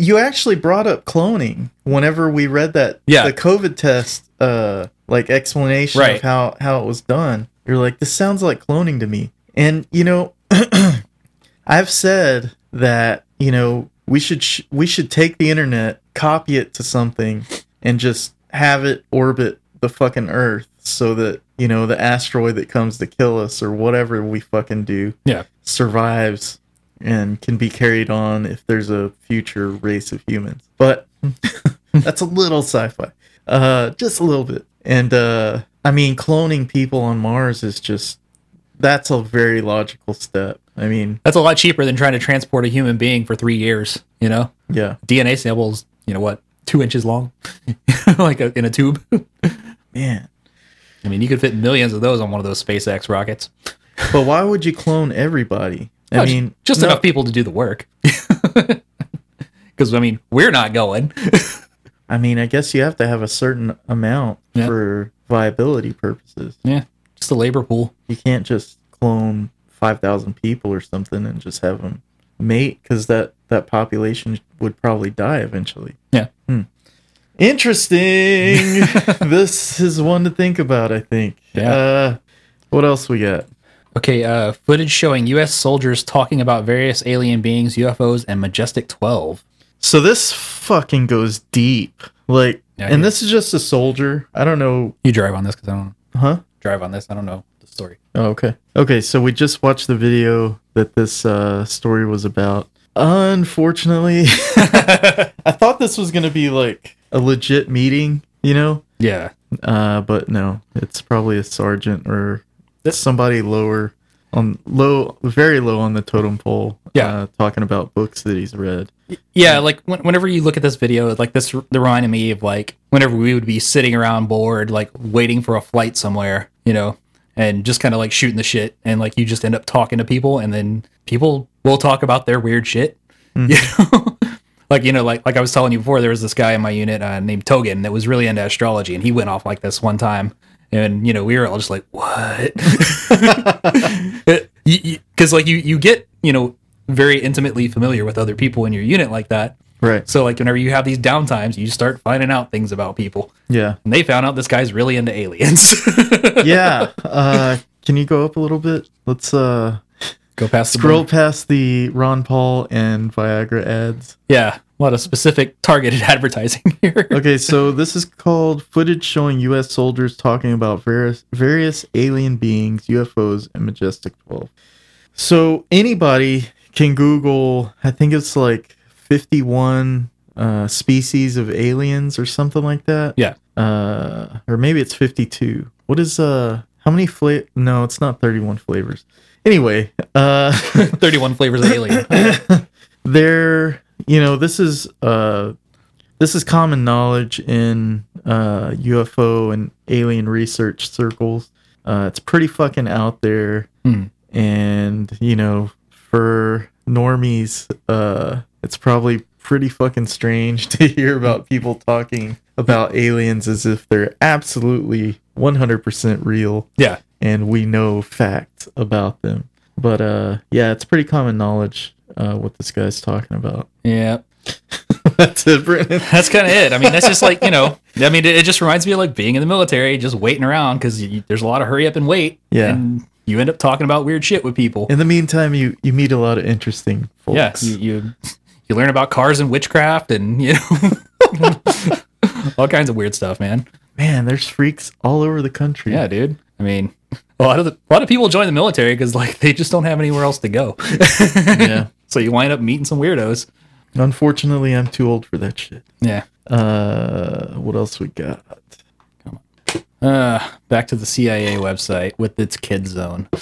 you actually brought up cloning whenever we read that Yeah. the COVID test uh like explanation Right. of how how it was done. You're like, this sounds like cloning to me. And you know, I've said that you know we should sh- we should take the internet, copy it to something, and just have it orbit the fucking Earth so that you know the asteroid that comes to kill us or whatever we fucking do yeah. survives and can be carried on if there's a future race of humans. But that's a little sci-fi. Uh just a little bit. And uh I mean cloning people on Mars is just that's a very logical step. I mean, That's a lot cheaper than trying to transport a human being for three years. You know, yeah. DNA samples. You know what? Two inches long, like a, in a tube. Man. I mean, you could fit millions of those on one of those SpaceX rockets. But why would you clone everybody? I No, mean, just no- enough people to do the work. Because I mean, we're not going. I mean, I guess you have to have a certain amount Yeah. for viability purposes. yeah, just a labor pool. You can't just clone 5,000 people or something and just have them mate because that, that population would probably die eventually. Yeah. Interesting. this is one to think about, I think. Yeah. Uh, what else we got? Okay, uh, footage showing U.S. soldiers talking about various alien beings, UFOs, and Majestic 12. So this fucking goes deep. Like, Yeah, and yeah. this is just a soldier. I don't know. You drive on this because I don't Huh? drive on this. I don't know the story. Oh, okay. Okay, so we just watched the video that this uh, story was about. Unfortunately, I thought this was going to be like a legit meeting, you know? Yeah, Uh, but no, it's probably a sergeant or somebody lower on low, very low on the totem pole. Yeah. uh, talking about books that he's read. yeah. Like when, whenever you look at this video, like this reminded me of like whenever we would be sitting around bored, like waiting for a flight somewhere, you know, and just kind of like shooting the shit, and like you just end up talking to people, and then people will talk about their weird shit, you know. Like you know, like like I was telling you before, there was this guy in my unit uh, named Togan that was really into astrology, and he went off like this one time, and you know we were all just like, "What?" Because like you you get you know very intimately familiar with other people in your unit like that, Right. so like whenever you have these downtimes, you start finding out things about people, Yeah. and they found out this guy's really into aliens. Yeah. uh, can you go up a little bit? Let's uh, Go past the scroll past the Ron Paul and Viagra ads. Yeah, a lot of specific targeted advertising here. okay, so this is called footage showing U.S. soldiers talking about various various alien beings, UFOs, and Majestic 12. So anybody can Google. I think it's like 51 uh, species of aliens or something like that. Yeah. Uh, or maybe it's 52. What is uh? How many flavor? No, it's not 31 flavors. Anyway, uh. 31 flavors of alien. there you know this is uh this is common knowledge in uh ufo and alien research circles uh it's pretty fucking out there Hmm. and you know for normies uh it's probably pretty fucking strange to hear about people talking about aliens as if they're absolutely 100% real Yeah. and we know facts about them. But uh yeah, it's pretty common knowledge uh, what this guy's talking about. Yeah. That's it, Brennan. That's kind of it. I mean, that's just like, you know, I mean, it, it just reminds me of like being in the military, just waiting around because there's a lot of hurry up and wait. Yeah. And you end up talking about weird shit with people. In the meantime, you you meet a lot of interesting folks. yeah. You, you, you learn about cars and witchcraft and, you know, all kinds of weird stuff, man. Man, there's freaks all over the country. Yeah, dude. I mean, a lot of the, a lot of people join the military because like they just don't have anywhere else to go. yeah. So you wind up meeting some weirdos. Unfortunately, I'm too old for that shit. Yeah. Uh, what else we got? Come on. Uh, back to the CIA website with its kid zone.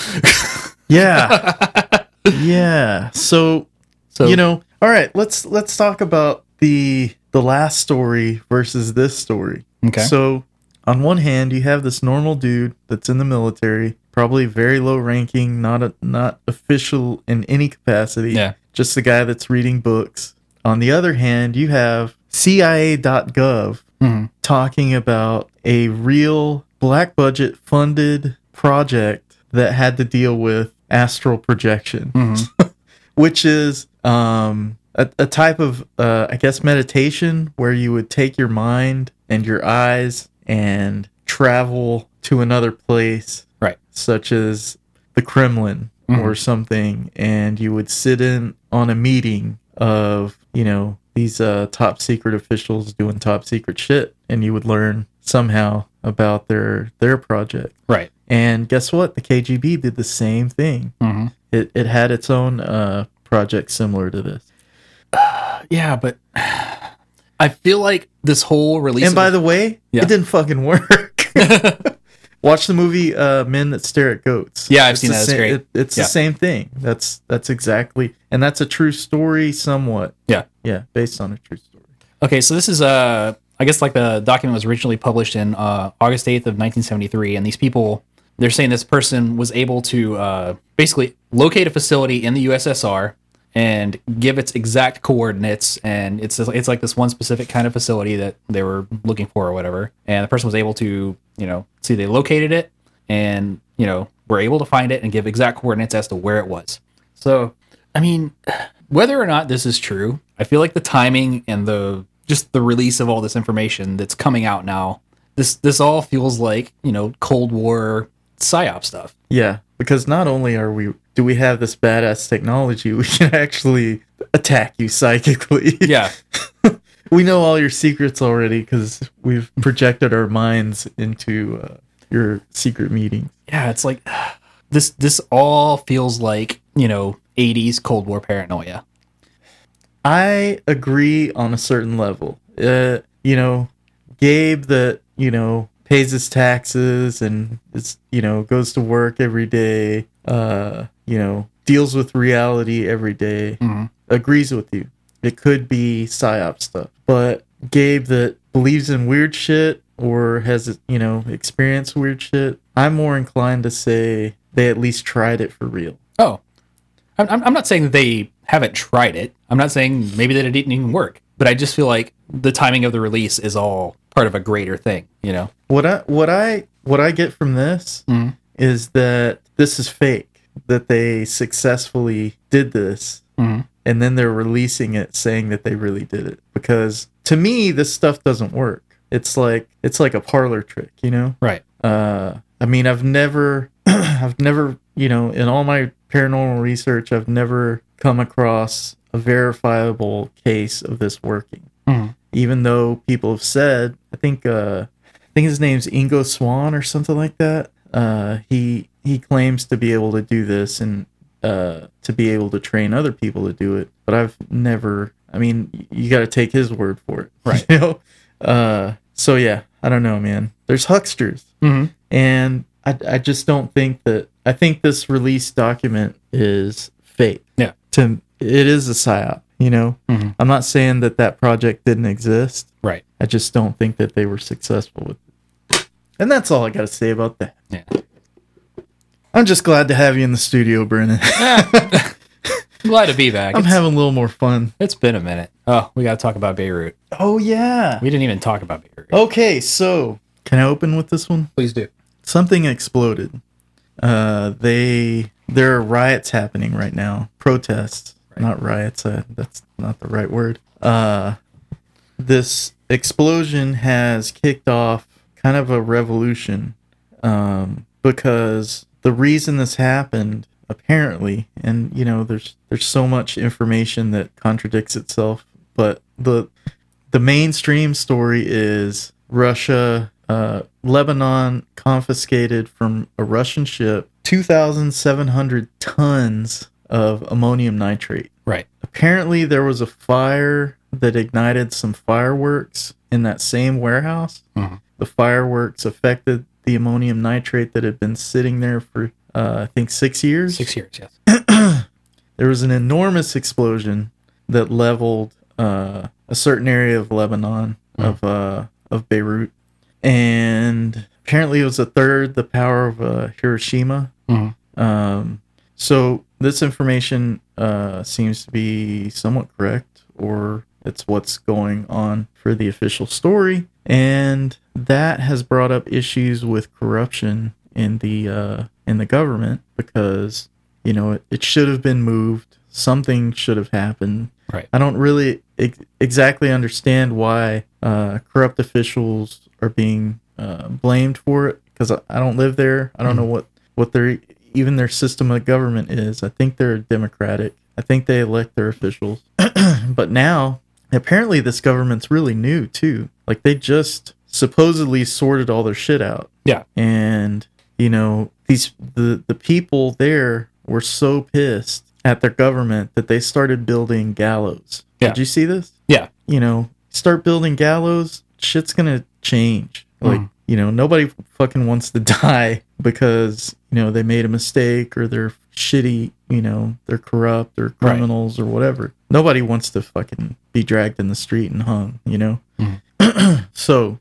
Yeah. yeah. So, So you know, all right, let's let's talk about the the last story versus this story. Okay. So, on one hand, you have this normal dude that's in the military, probably very low ranking, not a, not official in any capacity. Yeah. Just a guy that's reading books. On the other hand, you have CIA.gov Mhm. talking about a real black budget funded project that had to deal with astral projection, which is um, a, a type of, uh, I guess, meditation where you would take your mind and your eyes and travel to another place, Right. such as the Kremlin or something, and you would sit in on a meeting of, you know, these uh, top secret officials doing top secret shit, and you would learn somehow about their their project. Right. And guess what? The KGB did the same thing. hmm It it had its own uh, project similar to this. Yeah, but I feel like this whole release. And by the way, Yeah. it didn't fucking work. Watch the movie uh, "Men That Stare at Goats." Yeah, I've It's seen that. It's great. it- it's Yeah. the same thing. That's that's exactly, and that's a true story, somewhat. yeah. Yeah, based on a true story. Okay, so this is uh I guess like the document was originally published in uh, August 8th of 1973 and these people they're saying this person was able to uh, basically locate a facility in the USSR and give its exact coordinates and it's it's like this one specific kind of facility that they were looking for or whatever and the person was able to, you know, see they located it and, you know, were able to find it and give exact coordinates as to where it was. So, I mean, whether or not this is true, I feel like the timing and the just the release of all this information that's coming out now, this this all feels like you know Cold War psyop stuff. Yeah, because not only are we do we have this badass technology, we can actually attack you psychically. Yeah, we know all your secrets already because we've projected our minds into uh, your secret meetings. yeah. It's like this this all feels like you know 80s Cold War paranoia. I agree on a certain level. Uh, you know, Gabe that you know pays his taxes and is you know goes to work every day. Uh, you know, deals with reality every day, Agrees with you. It could be psyop stuff, but Gabe that believes in weird shit or has you know experienced weird shit. I'm more inclined to say they at least tried it for real. Oh, I'm, I'm I'm not saying that they haven't tried it. I'm not saying maybe that it didn't even work, but I just feel like the timing of the release is all part of a greater thing. You know? What I what I what I get from this Mhm. is that this is fake. That they successfully did this, Mhm. and then they're releasing it saying that they really did it. Because to me, this stuff doesn't work. It's like it's like a parlor trick, you know. Right. Uh, I mean, I've never, I've never, you know, in all my paranormal research, I've never come across a verifiable case of this working. Mhm. Even though people have said, I think, uh, I think his name's Ingo Swann or something like that. Uh, he he claims to be able to do this and uh, to be able to train other people to do it, but I've never. I mean, you got to take his word for it, Right. You know. Uh, so yeah, I don't know, man. There's hucksters Mm-hmm. and I, I just don't think that I think this release document is fake. Yeah. To it is a psyop. You know, Mhm. I'm not saying that that project didn't exist. Right. I just don't think that they were successful with it. And that's all I got to say about that. Yeah. I'm just glad to have you in the studio, Brennan. Glad to be back. I'm It's- having a little more fun. it's been a minute. Oh, we got to talk about Beirut. Oh yeah. We didn't even talk about Beirut. Okay, so can I open with this one? Please do. something exploded. Uh, they there are riots happening right now, protests, not riots. Uh, that's not the right word. Uh, this explosion has kicked off kind of a revolution um, because the reason this happened apparently and you know there's there's so much information that contradicts itself but the the mainstream story is Russia uh, Lebanon confiscated from a Russian ship 2700 tons of ammonium nitrate Right. apparently there was a fire that ignited some fireworks in that same warehouse. Mhm. The fireworks affected the ammonium nitrate that had been sitting there for uh, I think six years. Six years, yes. There was an enormous explosion that leveled uh, a certain area of Lebanon of uh, of Beirut, and apparently it was a third the power of uh, Hiroshima. Mhm. Um, so this information uh, seems to be somewhat correct, or it's what's going on for the official story, and that has brought up issues with corruption in the uh, in the government because you know it, it should have been moved. Something should have happened. Right. I don't really ex- exactly understand why uh, corrupt officials are being uh, blamed for it because I, I don't live there. I don't know what what their even their system of government is. I think they're democratic. I think they elect their officials. but now apparently this government's really new too. Like they just supposedly sorted all their shit out Yeah. and you know these the the people there were so pissed at their government that they started building gallows. Yeah. Did you see this? Yeah. You know, start building gallows, shit's gonna change. Like, Mhm. you know, nobody fucking wants to die because, you know, they made a mistake or they're shitty, you know, they're corrupt or Right. criminals or whatever. Nobody wants to fucking be dragged in the street and hung, you know? so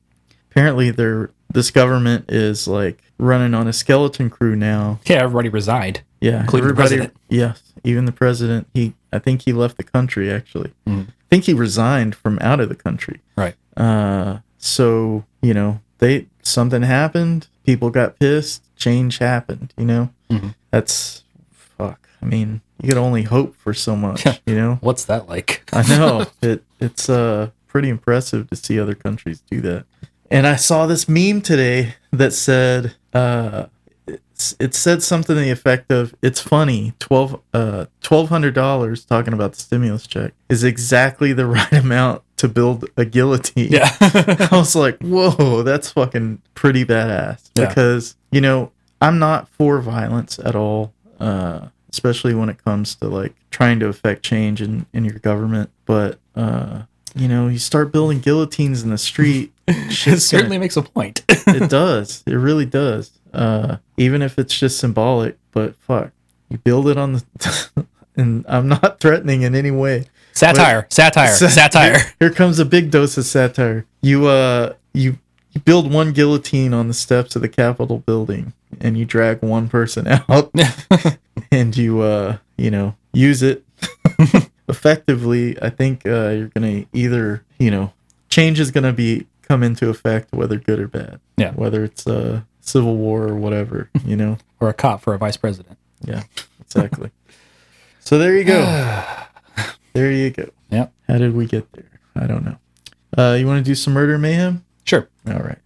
apparently they're this government is like running on a skeleton crew now. Yeah, everybody resigned. Yeah, Including the president. Yes, even the president. He, I think he left the country. Actually, Mhm. I think he resigned from out of the country. Right. Uh, so you know, they something happened. People got pissed. Change happened. You know, Mhm. that's fuck. I mean, you could only hope for so much. you know, What's that like? I know it. It's uh pretty impressive to see other countries do that. And I saw this meme today that said uh it said something to the effect of it's funny 12 uh $1200 talking about the stimulus check is exactly the right amount to build a guillotine. yeah. I was like, whoa, that's fucking pretty badass. Yeah. Because, you know, I'm not for violence at all, uh, especially when it comes to like trying to affect change in, in your government. But, uh, you know, you start building guillotines in the street, it certainly gonna, makes a point. it does. It really does. Uh, even if it's just symbolic, but fuck, you build it on the, and I'm not threatening in any way. satire, satire, Sa- satire. Here, here comes a big dose of satire. You uh you you build one guillotine on the steps of the Capitol building and you drag one person out and you uh you know use it effectively. I think uh you're gonna either you know change is gonna be come into effect whether good or bad. Yeah. Whether it's a civil war or whatever, you know. or a cop for a vice president. Yeah, exactly. so there you go. There you go. Yep. How did we get there? I don't know. Uh, you want to do some murder mayhem? Sure. All right.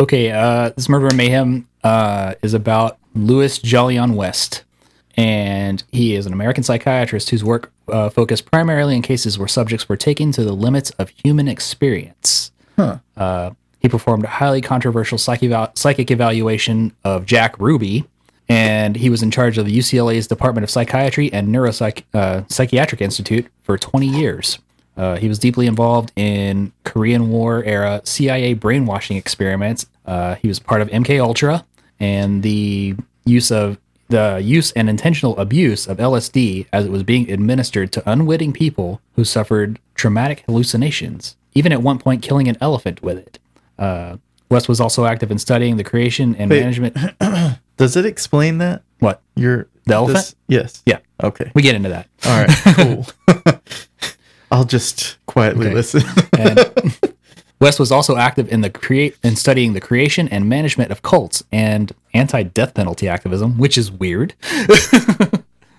Okay, uh, this murder and mayhem uh, is about Louis Jolyon West, and he is an American psychiatrist whose work uh, focused primarily in cases where subjects were taken to the limits of human experience. Huh. Uh, he performed a highly controversial psych eval- psychic evaluation of Jack Ruby, and he was in charge of the UCLA's Department of Psychiatry and Neuropsychiatric uh, Psychiatric Institute for 20 years. Uh, he was deeply involved in Korean War era CIA brainwashing experiments. Uh, he was part of MK Ultra and the use of the use and intentional abuse of LSD as it was being administered to unwitting people who suffered traumatic hallucinations, even at one point killing an elephant with it. Uh, West was also active in studying the creation and Wait. management. Does it explain that? what? Your The elephant? this- yes. Yeah, Okay. we get into that. All right. Cool. I'll just quietly Okay. listen. And West was also active in the create in studying the creation and management of cults and anti-death penalty activism, which is weird.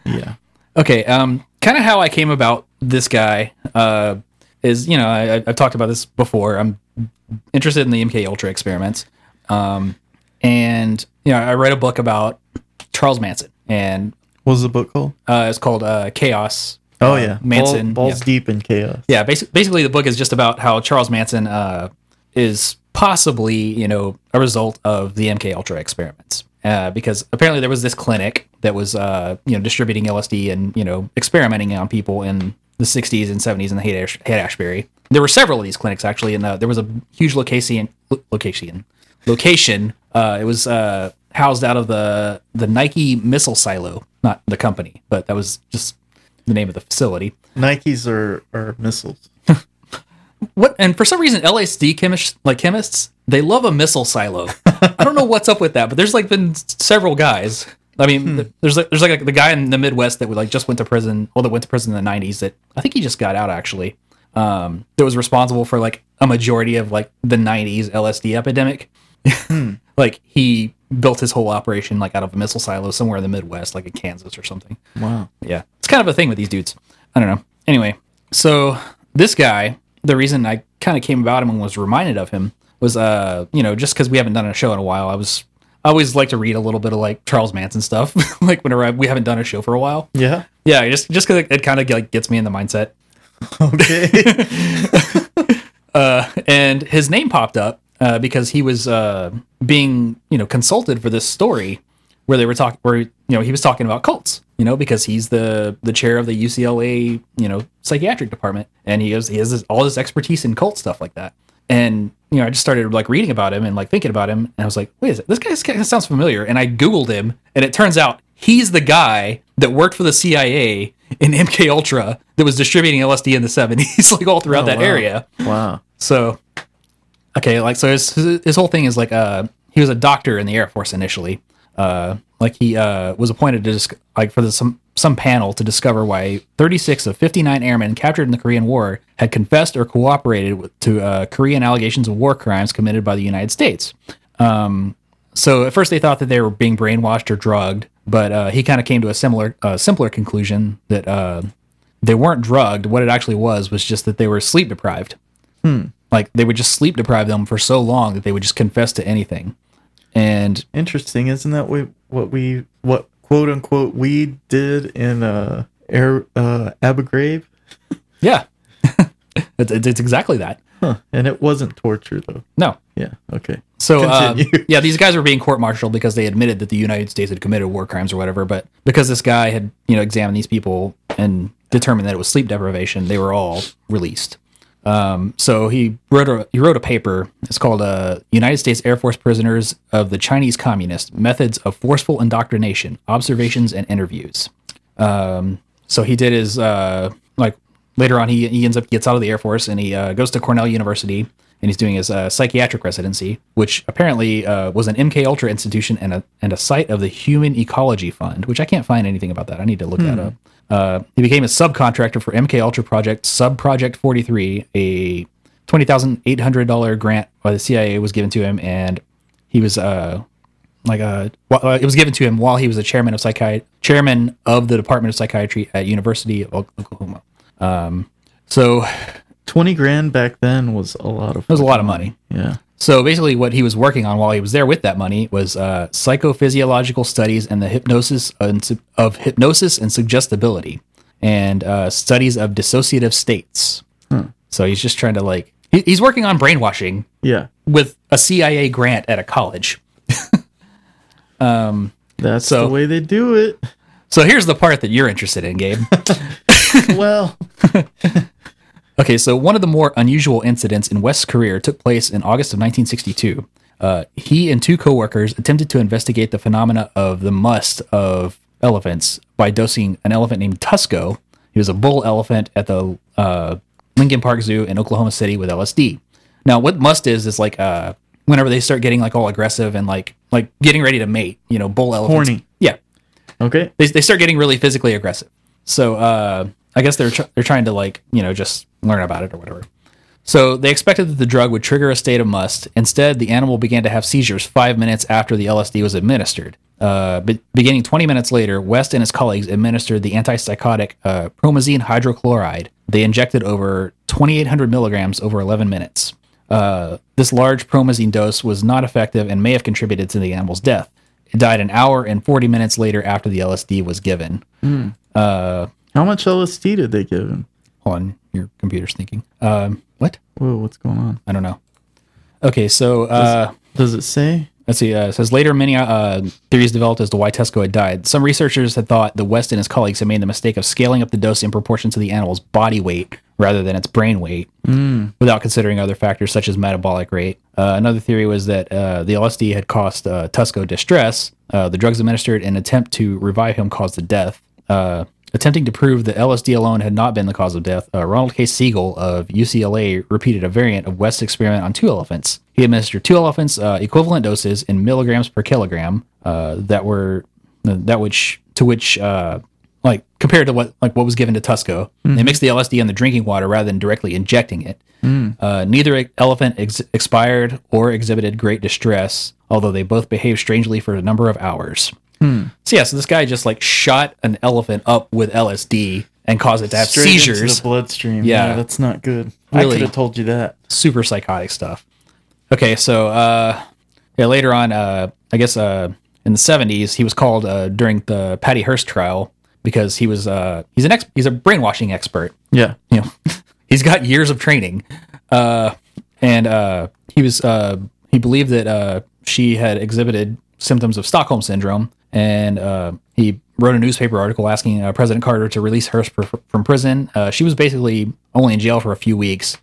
Yeah. Okay, um, kind of how I came about this guy uh, is, you know, I, I've talked about this before. I'm interested in the MK Ultra experiments, um, and you know, I read a book about Charles Manson, and What was the book called? uh, it's called uh, Chaos. Oh Uh, yeah, Manson. Ball- balls yeah. deep in chaos. Yeah, basi- basically, the book is just about how Charles Manson uh, is possibly, you know, a result of the MK Ultra experiments. Uh, because apparently there was this clinic that was, uh, you know, distributing LSD and you know experimenting on people in the 60s and 70s in the Haight Ash- Haight-Ashbury. There were several of these clinics actually, and uh, there was a huge location location location. Uh, it was uh, housed out of the the Nike missile silo, not the company, but that was just the name of the facility. Nikes are are missiles. What and for some reason LSD chemists like chemists they love a missile silo. I don't know what's up with that, but there's like been several guys. I mean, th- there's like, there's like the guy in the Midwest that would like just went to prison. Well, that went to prison in the '90s. That I think he just got out actually. Um, that was responsible for like a majority of like the '90s LSD epidemic. like he built his whole operation like out of a missile silo somewhere in the Midwest, like in Kansas or something. Wow. Yeah. It's kind of a thing with these dudes. I don't know. Anyway, so this guy, the reason I kind of came about him and was reminded of him was, uh, you know, just because we haven't done a show in a while, I was, I always like to read a little bit of like Charles Manson stuff, like whenever I, we haven't done a show for a while. Yeah. Yeah, just just because it, it kind of like gets me in the mindset. Okay. Uh, and his name popped up uh, because he was uh, being you know consulted for this story where they were talking where you know he was talking about cults you know because he's the the chair of the UCLA you know psychiatric department and he has he has this, all this expertise in cult stuff like that and you know I just started like reading about him and like thinking about him and I was like wait a second, this guy this guy sounds familiar and I googled him and it turns out he's the guy that worked for the CIA in MK Ultra that was distributing LSD in the 70s like all throughout Oh, that wow. area wow. so, okay, like so his his whole thing is like uh he was a doctor in the Air Force initially. Uh, like he uh was appointed to dis- like for the, some some panel to discover why 36 of 59 airmen captured in the Korean War had confessed or cooperated with, to uh, Korean allegations of war crimes committed by the United States. Um, so at first they thought that they were being brainwashed or drugged, but uh, he kind of came to a similar, uh, simpler conclusion that uh, they weren't drugged. What it actually was was just that they were sleep deprived. Hmm. Like they would just sleep deprive them for so long that they would just confess to anything. And Interesting, isn't that we, what we what quote unquote we did in uh air uh yeah, it's, it's it's exactly that. Huh. And it wasn't torture though. No. Yeah. Okay. So uh, yeah, these guys were being court-martialed because they admitted that the United States had committed war crimes or whatever. But because this guy had you know examined these people and determined that it was sleep deprivation, they were all released. Um, so he wrote a he wrote a paper. It's called uh, "United States Air Force Prisoners of the Chinese Communists: Methods of Forceful Indoctrination, Observations, and Interviews." Um, so he did his uh, like later on he he ends up gets out of the Air Force and he uh, goes to Cornell University and he's doing his uh, psychiatric residency, which apparently uh, was an MK Ultra institution and a and a site of the Human Ecology Fund, which I can't find anything about that. I need to look that up. Uh, he became a subcontractor for MK Ultra Project Sub Project 43, a twenty thousand eight hundred dollar grant by the CIA was given to him, and he was uh like uh, well, uh, it was given to him while he was the chairman of psychiatry, chairman of the Department of Psychiatry at University of Oklahoma. Um, so Twenty grand back then was a lot of. it was a lot of money. Yeah. So basically, what he was working on while he was there with that money was uh, psychophysiological studies and the hypnosis and, of hypnosis and suggestibility, and uh, studies of dissociative states. So he's just trying to like he, he's working on brainwashing Yeah. with a CIA grant at a college. That's So- the way they do it. So here's the part that you're interested in, Gabe. well, Okay, so one of the more unusual incidents in West's career took place in August of 1962. Uh, he and two coworkers attempted to investigate the phenomena of the musth of elephants by dosing an elephant named Tusko. He was a bull elephant at the uh, Lincoln Park Zoo in Oklahoma City with LSD. Now, what musth is is like uh, whenever they start getting like all aggressive and like like getting ready to mate, you know, bull elephants. Horny. Yeah, okay. they, they start getting really physically aggressive. So uh, I guess they're tr- they're trying to like you know just learn about it or whatever. So they expected that the drug would trigger a state of musth. Instead, the animal began to have seizures five minutes after the LSD was administered. Uh, be- beginning 20 minutes later, West and his colleagues administered the antipsychotic uh, promazine hydrochloride. They injected over 2,800 milligrams over 11 minutes. Uh, this large promazine dose was not effective and may have contributed to the animal's death. It died an hour and 40 minutes later after the LSD was given. Uh, How much LSD did they give him? hold on, your computer's thinking. Um, what? Whoa, what's going on? I don't know. Okay, so uh, Does it say? let's see. Uh, it says later, many uh, theories developed as to why Tusko had died. Some researchers had thought that West and his colleagues had made the mistake of scaling up the dose in proportion to the animal's body weight rather than its brain weight, without considering other factors such as metabolic rate. Uh, another theory was that uh, the LSD had caused uh, Tusko distress. Uh, the drugs administered in an attempt to revive him caused the death. Uh, attempting to prove that LSD alone had not been the cause of death, uh, Ronald K. Siegel of UCLA repeated a variant of West's experiment on two elephants. He administered two elephants uh, equivalent doses in milligrams per kilogram uh, that were that which to which uh, like compared to what like what was given to Tusko. They mixed the LSD in the drinking water rather than directly injecting it. Uh, neither elephant ex- expired or exhibited great distress, although they both behaved strangely for a number of hours. So yeah, so this guy just like shot an elephant up with LSD and caused it to have Straight into seizures. the bloodstream. Yeah. Yeah, that's not good. I could have told you that. super psychotic stuff. Okay, so uh, yeah, later on, uh, I guess uh, in the seventies, he was called uh, during the Patty Hearst trial because he was uh, he's an ex- he's a brainwashing expert. Yeah. You know, he's got years of training, uh, and uh, he was uh, he believed that uh, she had exhibited symptoms of Stockholm syndrome, and uh, he wrote a newspaper article asking uh, President Carter to release Hearst for, from prison. Uh, she was basically only in jail for a few weeks,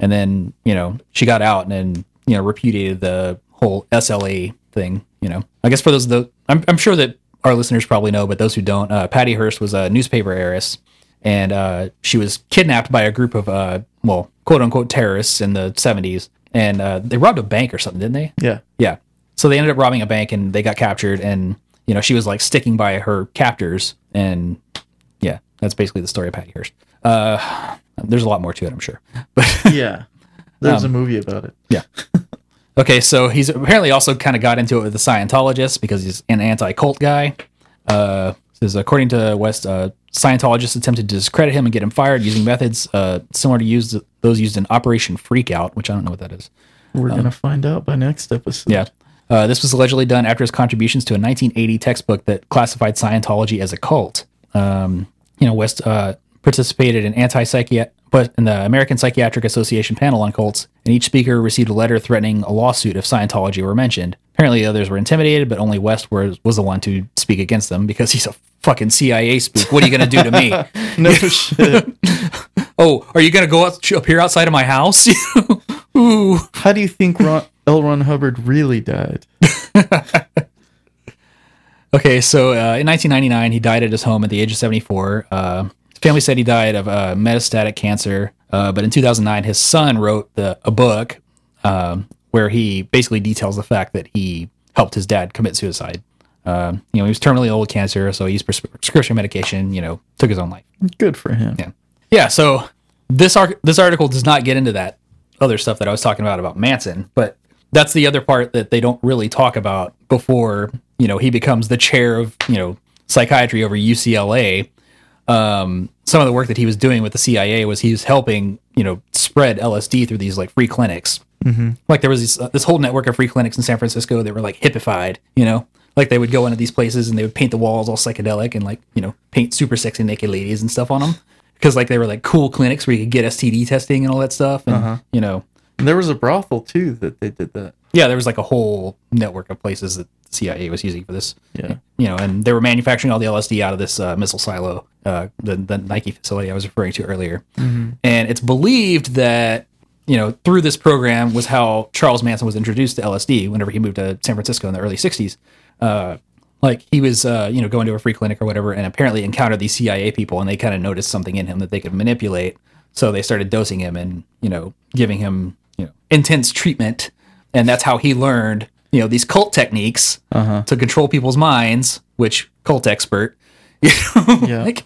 and then you know she got out and then you know repudiated the whole SLA thing. You know, I guess for those the I'm, I'm sure that our listeners probably know, but those who don't, uh, Patty Hearst was a newspaper heiress, and uh, she was kidnapped by a group of uh, well, quote unquote terrorists in the 70s, and uh, they robbed a bank or something, didn't they? Yeah. Yeah. So they ended up robbing a bank and they got captured and you know, she was like sticking by her captors and yeah, that's basically the story of Patty Hearst. Uh there's a lot more to it, I'm sure. But Yeah. There's Um, a movie about it. yeah. Okay, so he's apparently also kind of got into it with the Scientologists because he's an anti-cult guy. Uh, says according to West, uh, Scientologists attempted to discredit him and get him fired using methods uh, similar to use those used in Operation Freakout, which I don't know what that is. We're gonna find out by next episode. Yeah. Uh, this was allegedly done after his contributions to a 1980 textbook that classified Scientology as a cult. Um, you know, West uh, participated in anti but in the American Psychiatric Association panel on cults, and each speaker received a letter threatening a lawsuit if Scientology were mentioned. Apparently, others were intimidated, but only West was, was the one to speak against them because he's a fucking CIA spook. What are you going to do to me? No shit. oh, are you going to go up, up here outside of my house? Ooh. How do you think Ron, L. Ron Hubbard really died? Okay, so uh, in 1999, he died at his home at the age of 74. Uh, his family said he died of uh, metastatic cancer, uh, but in 2009, his son wrote the, a book um, where he basically details the fact that he helped his dad commit suicide. Um, you know, he was terminally ill with cancer, so he used pres- prescription medication. You know, took his own life. Good for him. Yeah, yeah. So this arc, this article does not get into that other stuff that I was talking about about Manson, but that's the other part that they don't really talk about before you know he becomes the chair of you know psychiatry over UCLA. Um, some of the work that he was doing with the CIA was he was helping you know spread LSD through these like free clinics. Mm-hmm. Like there was this, uh, this whole network of free clinics in San Francisco that were like hippified, you know. Like they would go into these places and they would paint the walls all psychedelic and like you know paint super sexy naked ladies and stuff on them because like they were like cool clinics where you could get STD testing and all that stuff and you know And there was a brothel too that they did that. yeah, there was like a whole network of places that the CIA was using for this. Yeah. You know, and they were manufacturing all the LSD out of this uh, missile silo, uh, the, the Nike facility I was referring to earlier. And it's believed that, you know, through this program was how Charles Manson was introduced to LSD whenever he moved to San Francisco in the early 60s. Uh, like he was, uh, you know, going to a free clinic or whatever, and apparently encountered these CIA people, and they kind of noticed something in him that they could manipulate. So they started dosing him and you know giving him you know intense treatment, and that's how he learned you know these cult techniques to control people's minds. Which cult expert, you know, Yeah. like,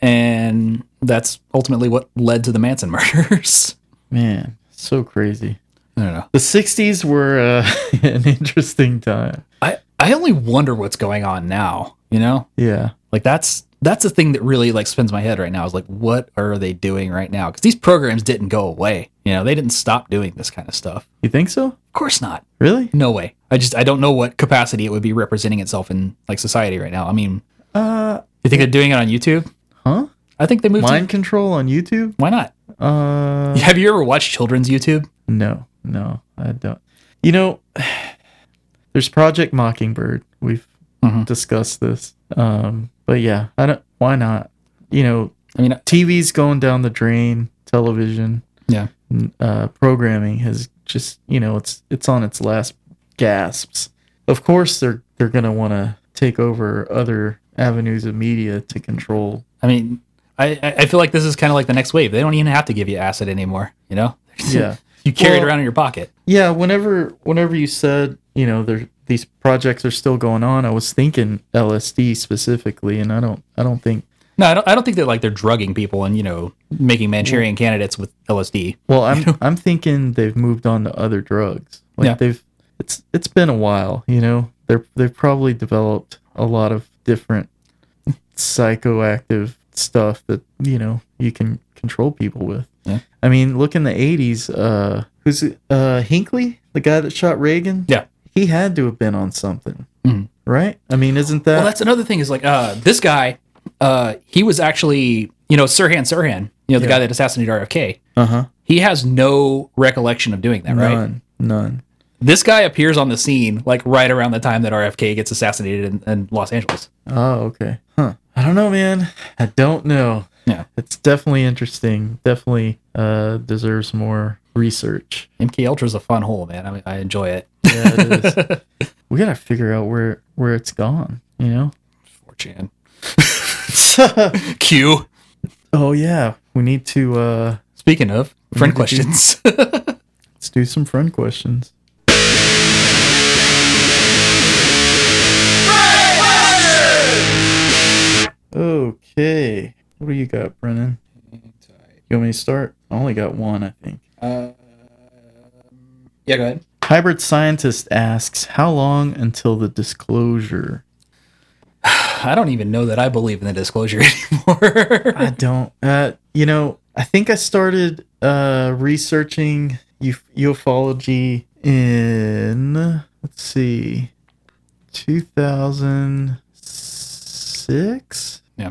and that's ultimately what led to the Manson murders. Man, so crazy. I don't know. The 60s were uh, an interesting time. I I only wonder what's going on now. You know, Yeah. like that's that's the thing that really like spins my head right now. Is like, what are they doing right now? Because these programs didn't go away. You know, they didn't stop doing this kind of stuff. You think so? Of course not. Really? No way. I just I don't know what capacity it would be representing itself in like society right now. I mean, Uh, you think they're doing it on YouTube? huh? I think they moved. Mind To, control on YouTube? why not? Uh, Have you ever watched children's YouTube? no, no, I don't. You know, there's Project Mockingbird. We've Mhm. discussed this. Um, but yeah, I don't. Why not? You know, I mean, TV's going down the drain. Television, yeah. uh, programming has just you know it's it's on its last gasps. Of course, they're they're gonna want to take over other avenues of media to control. I mean, I I I feel like this is kind of like the next wave. They don't even have to give you acid anymore. You know? Yeah. you carry it around in your pocket. Yeah, whenever whenever you said you know there these projects are still going on, I was thinking LSD specifically, and I don't I don't think. No, I don't. I don't think that like they're drugging people and you know making Manchurian candidates with LSD. Well, I'm I'm thinking they've moved on to other drugs. Like Yeah. they've it's it's been a while, you know. They're they've probably developed a lot of different psychoactive stuff that you know you can control people with. Yeah. I mean, look in the '80s. Uh, who's uh Hinckley, the guy that shot Reagan? Yeah. He had to have been on something, Mhm. right? I mean, isn't that? Well, that's another thing. Is like uh, this guy. Uh, he was actually you know Sirhan Sirhan. You know the Yeah. guy that assassinated RFK. uh huh. He has no recollection of doing that. Right. None, none. This guy appears on the scene like right around the time that RFK gets assassinated in, in Los Angeles. Oh, okay. Huh. I don't know, man. I don't know. Yeah. It's definitely interesting. Definitely uh deserves more research. MK Ultra is a fun hole, man. I, I enjoy it. Yeah, it is. we gotta figure out where where it's gone, you know? 4chan. Q. oh yeah. We need to uh Speaking of friend Maybe do- questions. let's do some friend questions. Okay. What do you got, Brennan? You want me to start? I only got one, I think. Uh, yeah, go ahead. Hybrid Scientist asks, How long until the disclosure? I don't even know that I believe in the disclosure anymore. I don't. Uh, you know, I think I started uh, researching uf- ufology in, let's see, 2006? Yeah.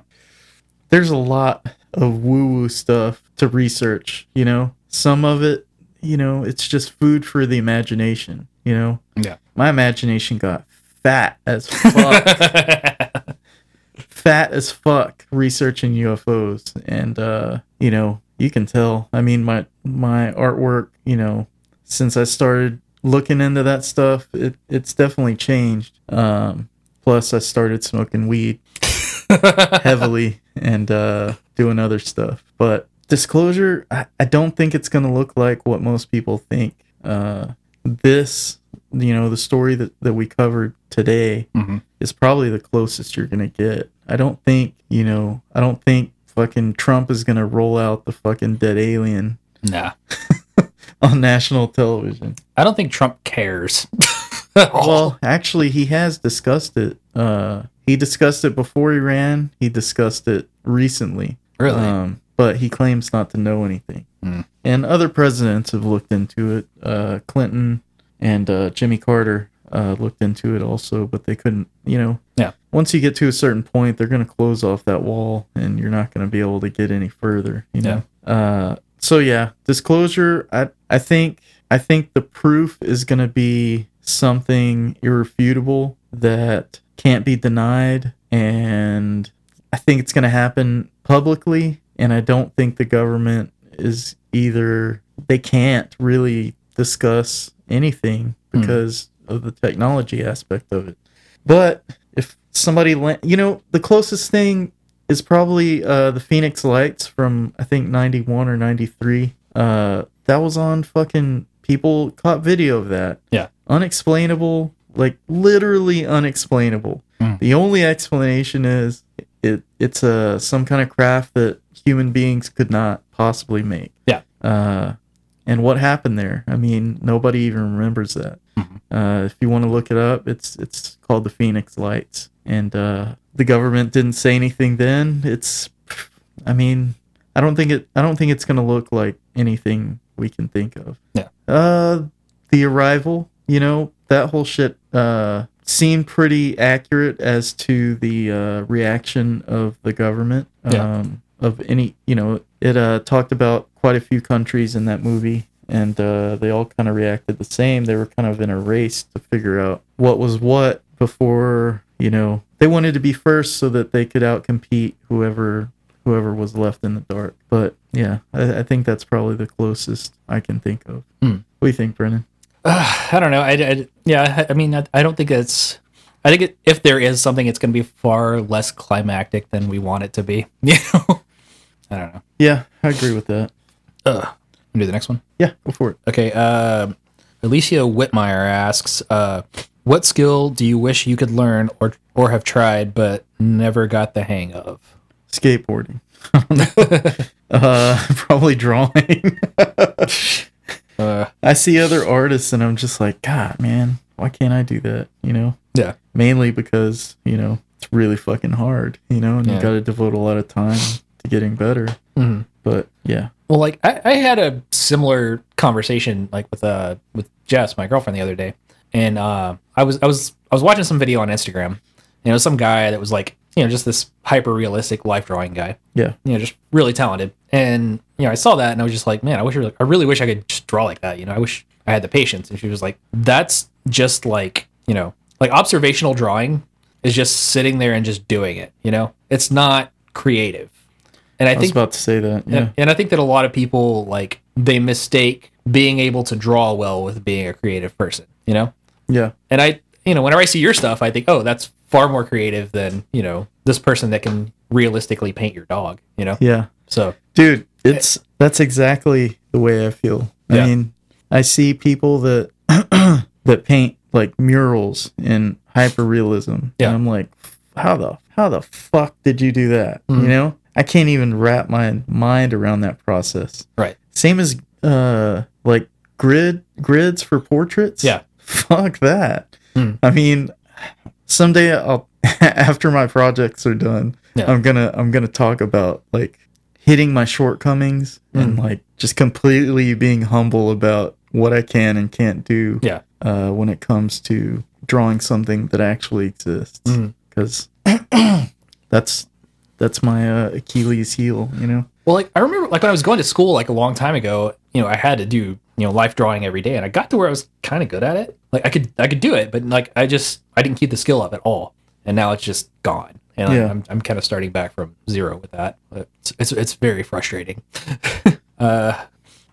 There's a lot of woo woo stuff to research, you know? Some of it, you know, it's just food for the imagination, you know? yeah. My imagination got fat as fuck. fat as fuck researching UFOs and uh you know you can tell I mean my my artwork you know since I started looking into that stuff it it's definitely changed um plus I started smoking weed heavily and uh doing other stuff but disclosure I, I don't think it's gonna look like what most people think uh this you know the story that, that we covered today Mhm. is probably the closest you're gonna get i don't think you know i don't think fucking trump is gonna roll out the fucking dead alien Nah. on national television I don't think Trump cares. well actually he has discussed it uh he discussed it before he ran he discussed it recently really? um, but he claims not to know anything. Hmm. And other presidents have looked into it. Uh, Clinton and uh, Jimmy Carter uh, looked into it also, but they couldn't. You know, Yeah. Once you get to a certain point, they're going to close off that wall, and you're not going to be able to get any further. You know. Uh, so yeah, disclosure. I I think I think the proof is going to be something irrefutable that can't be denied, and I think it's going to happen publicly, and I don't think the government is either they can't really discuss anything because of the technology aspect of it. But if somebody, la- you know, the closest thing is probably uh, the Phoenix Lights from I think '91 or '93. Uh, that was on fucking people caught video of that. Yeah. unexplainable, like literally unexplainable. Mm. The only explanation is it it's a some kind of craft that human beings could not possibly make. Yeah. Uh, and what happened there. I mean, nobody even remembers that. Uh, if you want to look it up, it's it's called the Phoenix Lights, and uh, the government didn't say anything then. It's, I mean, I don't think it. I don't think it's gonna look like anything we can think of. Yeah. Uh, the arrival, you know, that whole shit uh seemed pretty accurate as to the uh, reaction of the government. Yeah. Um, of any, you know, it uh talked about quite a few countries in that movie. And uh, they all kind of reacted the same. They were kind of in a race to figure out what was what before, you know, they wanted to be first so that they could outcompete whoever whoever was left in the dark. But yeah, I, I think that's probably the closest I can think of. Hmm. What do you think, Brennan? I don't know. I, I- yeah, I, I mean, I, I don't think it's. I think it, if there is something, it's going to be far less climactic than we want it to be. You know, I don't know. Yeah, I agree with that. Ugh. Do the next one. Yeah, go for it. Okay. Uh, Alicia Whitmire asks, uh, "What skill do you wish you could learn or or have tried but never got the hang of?" Skateboarding. uh, probably drawing. Uh, I see other artists and I'm just like, God, man, why can't I do that? You know, yeah. mainly because you know it's really fucking hard. You know, and Yeah. you got to devote a lot of time getting better. Mhm. But yeah, Well, like I, I had a similar conversation like with uh with Jess, my girlfriend, the other day, and uh, I was I was I was watching some video on Instagram, and it was some guy that was like you know just this hyper realistic life drawing guy, yeah, you know, just really talented, and you know I saw that and I was just like, man, I wish I, really, I really wish I could just draw like that, you know, I wish I had the patience, and she was like, that's just like you know like observational drawing is just sitting there and just doing it, you know, it's not creative, and I, I was think about to say that. Yeah, and, and I think that a lot of people like they mistake being able to draw well with being a creative person, you know? yeah, And I, you know, whenever I see your stuff, I think, oh, that's far more creative than, you know, this person that can realistically paint your dog, you know? yeah. So, dude it's that's exactly the way i feel Yeah. i mean i see people that that paint like murals in hyper realism Yeah. and i'm like how the how the fuck did you do that Mhm. you know i can't even wrap my mind around that process right. same as uh like grid grids for portraits Yeah. fuck that Hmm. i mean someday i'll after my projects are done Yeah. i'm gonna i'm gonna talk about like hitting my shortcomings and Hmm. like just completely being humble about what i can and can't do Yeah. uh when it comes to drawing something that actually exists Mhm. because that's that's my uh, achilles heel you know Well, like I remember, like when I was going to school, like a long time ago, you know, I had to do, you know, life drawing every day, and I got to where I was kind of good at it. Like I could, I could do it, but like I just, I didn't keep the skill up at all, and now it's just gone. And Yeah. I'm, I'm kind of starting back from zero with that. It's, it's, it's very frustrating. uh,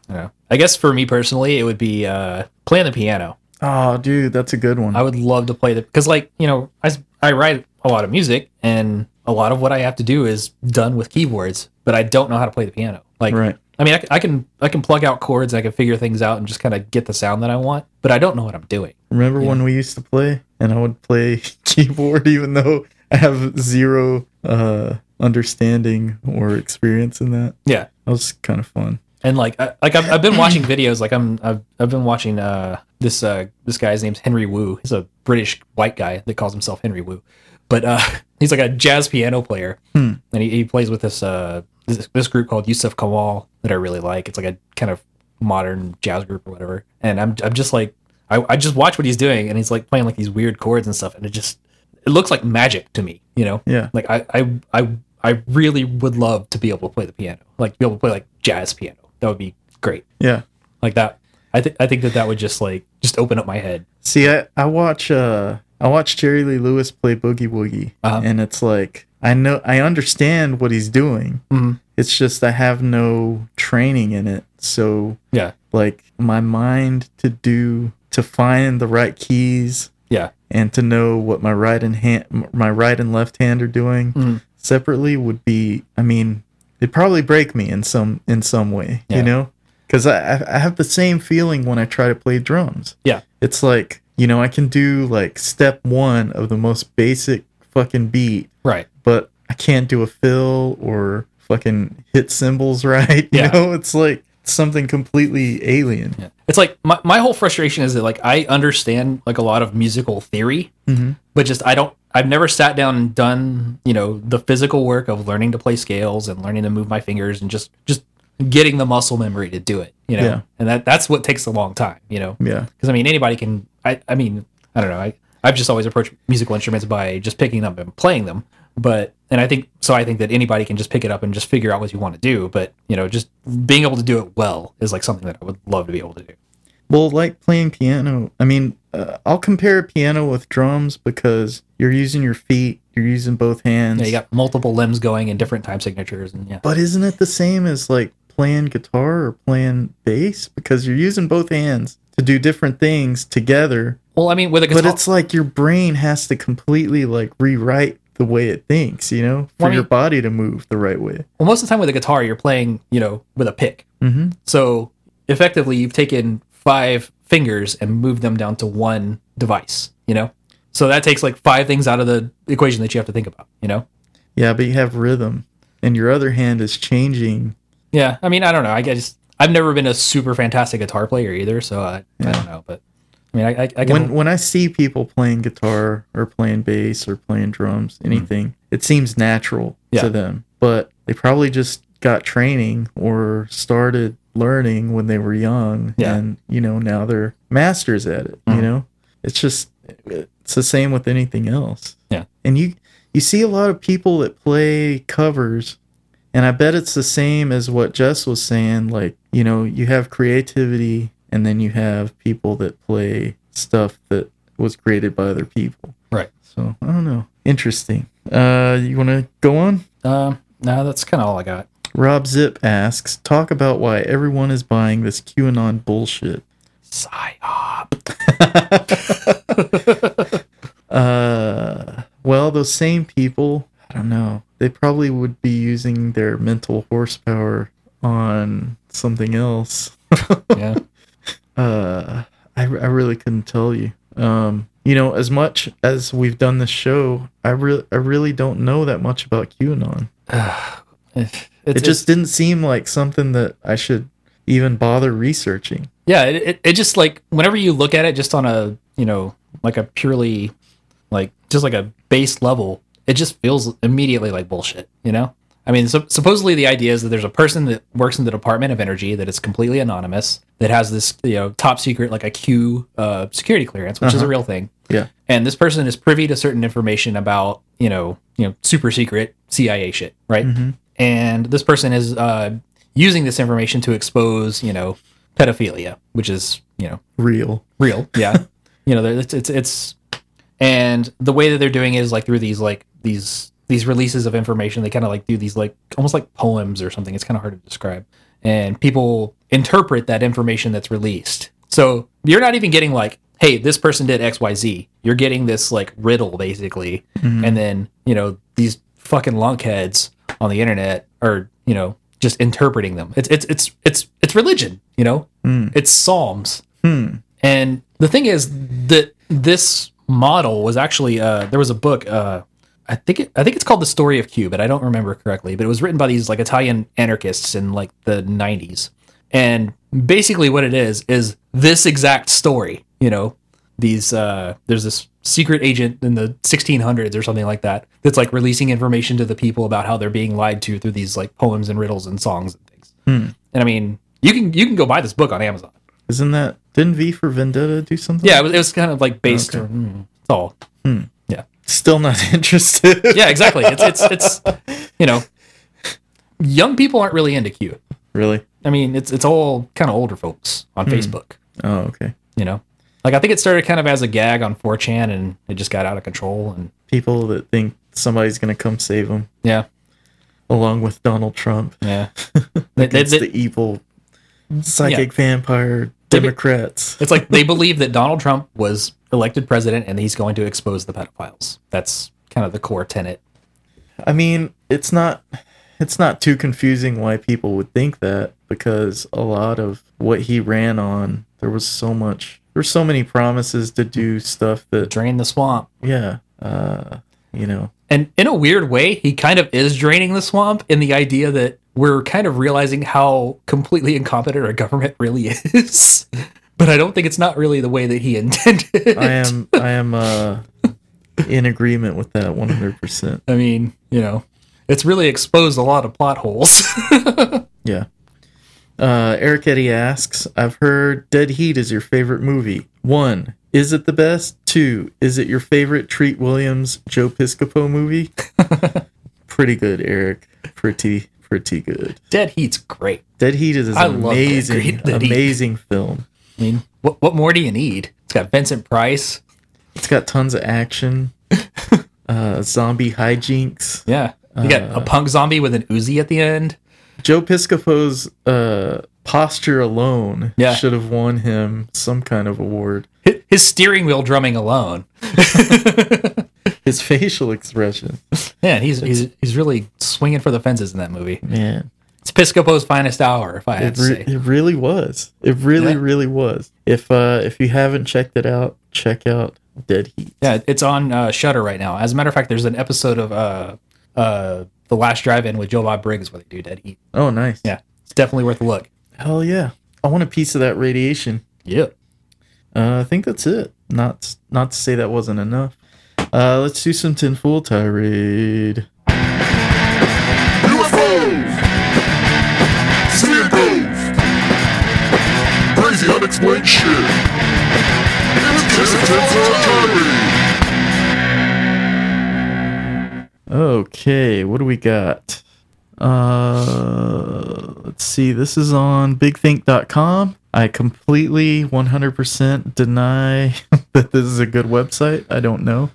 I, know. I guess for me personally, it would be uh, playing the piano. oh dude that's a good one I would love to play the because, like, you know, I I write a lot of music, and a lot of what I have to do is done with keyboards, but I don't know how to play the piano. Like, right I mean, I can I can plug out chords, I can figure things out, and just kind of get the sound that I want, but I don't know what I'm doing. Remember when we used to play and I would play keyboard even though I have zero uh understanding or experience in that? Yeah, That was kind of fun. and like I, like I've, I've been watching videos. Like I'm I've, I've been watching uh this uh this guy's name's Henry Wu. He's a British white guy that calls himself Henry Wu, but uh he's like a jazz piano player, Hmm. and he, he plays with this uh this, this group called Yussef Kamaal that I really like. It's like a kind of modern jazz group or whatever. And I'm I'm just like I, I just watch what he's doing, and he's like playing like these weird chords and stuff, and it just it looks like magic to me, you know. Yeah. Like I I I I really would love to be able to play the piano, like be able to play like jazz piano. That would be great. Yeah. Like that. I think I think that that would just like just open up my head. See, I, I watch uh I watch Jerry Lee Lewis play Boogie Woogie Uh-huh. and it's like I know I understand what he's doing. Mhm. It's just I have no training in it. So Yeah. like my mind to do to find the right keys Yeah. and to know what my right and hand my right and left hand are doing Mhm. separately would be i mean it'd probably break me in some in some way Yeah. you know because I I have the same feeling when i try to play drums Yeah. it's like you know i can do like step one of the most basic fucking beat Right. but i can't do a fill or fucking hit cymbals right you Yeah. know it's like something completely alien. Yeah. It's like my, my whole frustration is that like I understand like a lot of musical theory, mm-hmm. but just I don't I've never sat down and done, you know, the physical work of learning to play scales and learning to move my fingers and just just getting the muscle memory to do it, you know. Yeah. And that that's what takes a long time, you know. Yeah. Because I mean anybody can I I mean, I don't know. I I've just always approached musical instruments by just picking them up and playing them. But and I think so I think that anybody can just pick it up and just figure out what you want to do, but you know, just being able to do it well is like something that I would love to be able to do. Well, like playing piano, I mean, uh, I'll compare piano with drums because you're using your feet, you're using both hands. Yeah, you got multiple limbs going in different time signatures, and yeah, but isn't it the same as like playing guitar or playing bass? Because you're using both hands to do different things together. well, I mean, with a guitar, But it's like your brain has to completely like rewrite the way it thinks, you know, for Well, I mean- your body to move the right way. well, most of the time with a guitar, you're playing, you know, with a pick. Mm-hmm. So effectively, you've taken five fingers and moved them down to one device. You know, so that takes like five things out of the equation that you have to think about. You know, Yeah, but you have rhythm, and your other hand is changing. yeah. I mean, I don't know. I guess I've never been a super fantastic guitar player either, so I, I don't know. But I mean, I, I, I can. When when I see people playing guitar or playing bass or playing drums, anything, it seems natural Mm-hmm. Yeah. to them. But they probably just got training or started learning when they were young, Yeah. and you know now they're masters at it. You Mhm. know, it's just it's the same with anything else. Yeah. and you you see a lot of people that play covers and I bet it's the same as what Jess was saying. Like, you know, you have creativity and then you have people that play stuff that was created by other people. right. So I don't know. Interesting. Uh you wanna go on? Um, no, that's kind of all I got. Rob Zip asks, talk about why everyone is buying this QAnon bullshit. Psyop. Uh, well, those same people, I don't know. They probably would be using their mental horsepower on something else. Yeah. Uh, I, I really couldn't tell you. Um, you know, as much as we've done this show, I really I really don't know that much about QAnon. It's, It just didn't seem like something that I should even bother researching. yeah it, it, it just like whenever you look at it just on a you know like a purely like just like a base level it just feels immediately like bullshit you know? I mean so, supposedly the idea is that there's a person that works in the department of energy that is completely anonymous that has this you know top secret like a q uh, security clearance which is a real thing. Yeah. and this person is privy to certain information about you know you know super secret cia shit right? And this person is uh, using this information to expose you know pedophilia which is you know Real. real yeah. You know it's, it's it's and the way that they're doing it is like through these like these these releases of information they kind of like do these like almost like poems or something. It's kind of hard to describe. And people interpret that information that's released. So you're not even getting like hey this person did xyz you're getting this like riddle basically. And then you know these fucking lunkheads on the internet are you know just interpreting them. It's it's it's it's it's religion you know? It's psalms. Hmm. and the thing is that this model was actually uh, there was a book uh, I think it, I think it's called The Story of Q, but I don't remember correctly. But it was written by these like Italian anarchists in like the 90s. And basically what it is is this exact story, you know, these uh there's this secret agent in the 1600s or something like that that's like releasing information to the people about how they're being lied to through these like poems and riddles and songs and things. Hmm. And I mean, you can you can go buy this book on Amazon. Isn't that didn't V for Vendetta do something? Yeah, it was, it was kind of like based Okay. on hmm, it's all. Yeah. Still not interested. Yeah, exactly. It's it's it's you know, young people aren't really into Q. Really? I mean, it's it's all kind of older folks on hmm. Facebook. Oh, okay. You know, like I think it started kind of as a gag on 4chan, and it just got out of control. And People that think somebody's gonna come save them, yeah, along with Donald Trump. yeah, they- the evil psychic vampire Democrats. it's like they believe that Donald Trump was elected president, and he's going to expose the pedophiles. That's kind of the core tenet. I mean, it's not it's not too confusing why people would think that because a lot of what he ran on, there was so much there's so many promises to do stuff that Drain the swamp. yeah, uh, you know, And in a weird way, he kind of is draining the swamp in the idea that we're kind of realizing how completely incompetent our government really is. But I don't think it's not really the way that he intended. I am I am uh in agreement with that 100%. I mean, you know, it's really exposed a lot of plot holes. Yeah. Uh, Eric Eddy asks, I've heard Dead Heat is your favorite movie. One, is it the best? Two, is it your favorite Treat Williams Joe Piscopo movie? pretty good, Eric. Pretty, pretty good. Dead Heat's great. Dead Heat is an I Dead amazing, Heat- amazing film. I mean, what what more do you need? It's got Vincent Price. It's got tons of action, uh, zombie hijinks. Yeah. You got a punk zombie with an Uzi at the end. Joe Piscopo's uh, posture alone Yeah. should have won him some kind of award. Hi- His steering wheel drumming alone. His facial expression. Yeah, he's he's he's really swinging for the fences in that movie. Man, It's Piscopo's finest hour, if I had it, to re- say. it really was. It really, Yeah. really was. If uh, if you haven't checked it out, check out Dead Heat. Yeah, it's on uh, Shudder right now. As a matter of fact, there's an episode of uh, uh, The Last Drive-In with Joe Bob Briggs where they do Dead Heat. Oh, nice. Yeah, it's definitely worth a look. Hell yeah. I want a piece of that radiation. Yeah. Uh, I think that's it. Not not to say that wasn't enough. Uh, let's do some tinfoil tirade. Crazy unexplained shit! It's just a tinfoil tirade! Okay, what do we got? Uh, let's see. This is on bigthink.com. I completely 100% deny that this is a good website. I don't know.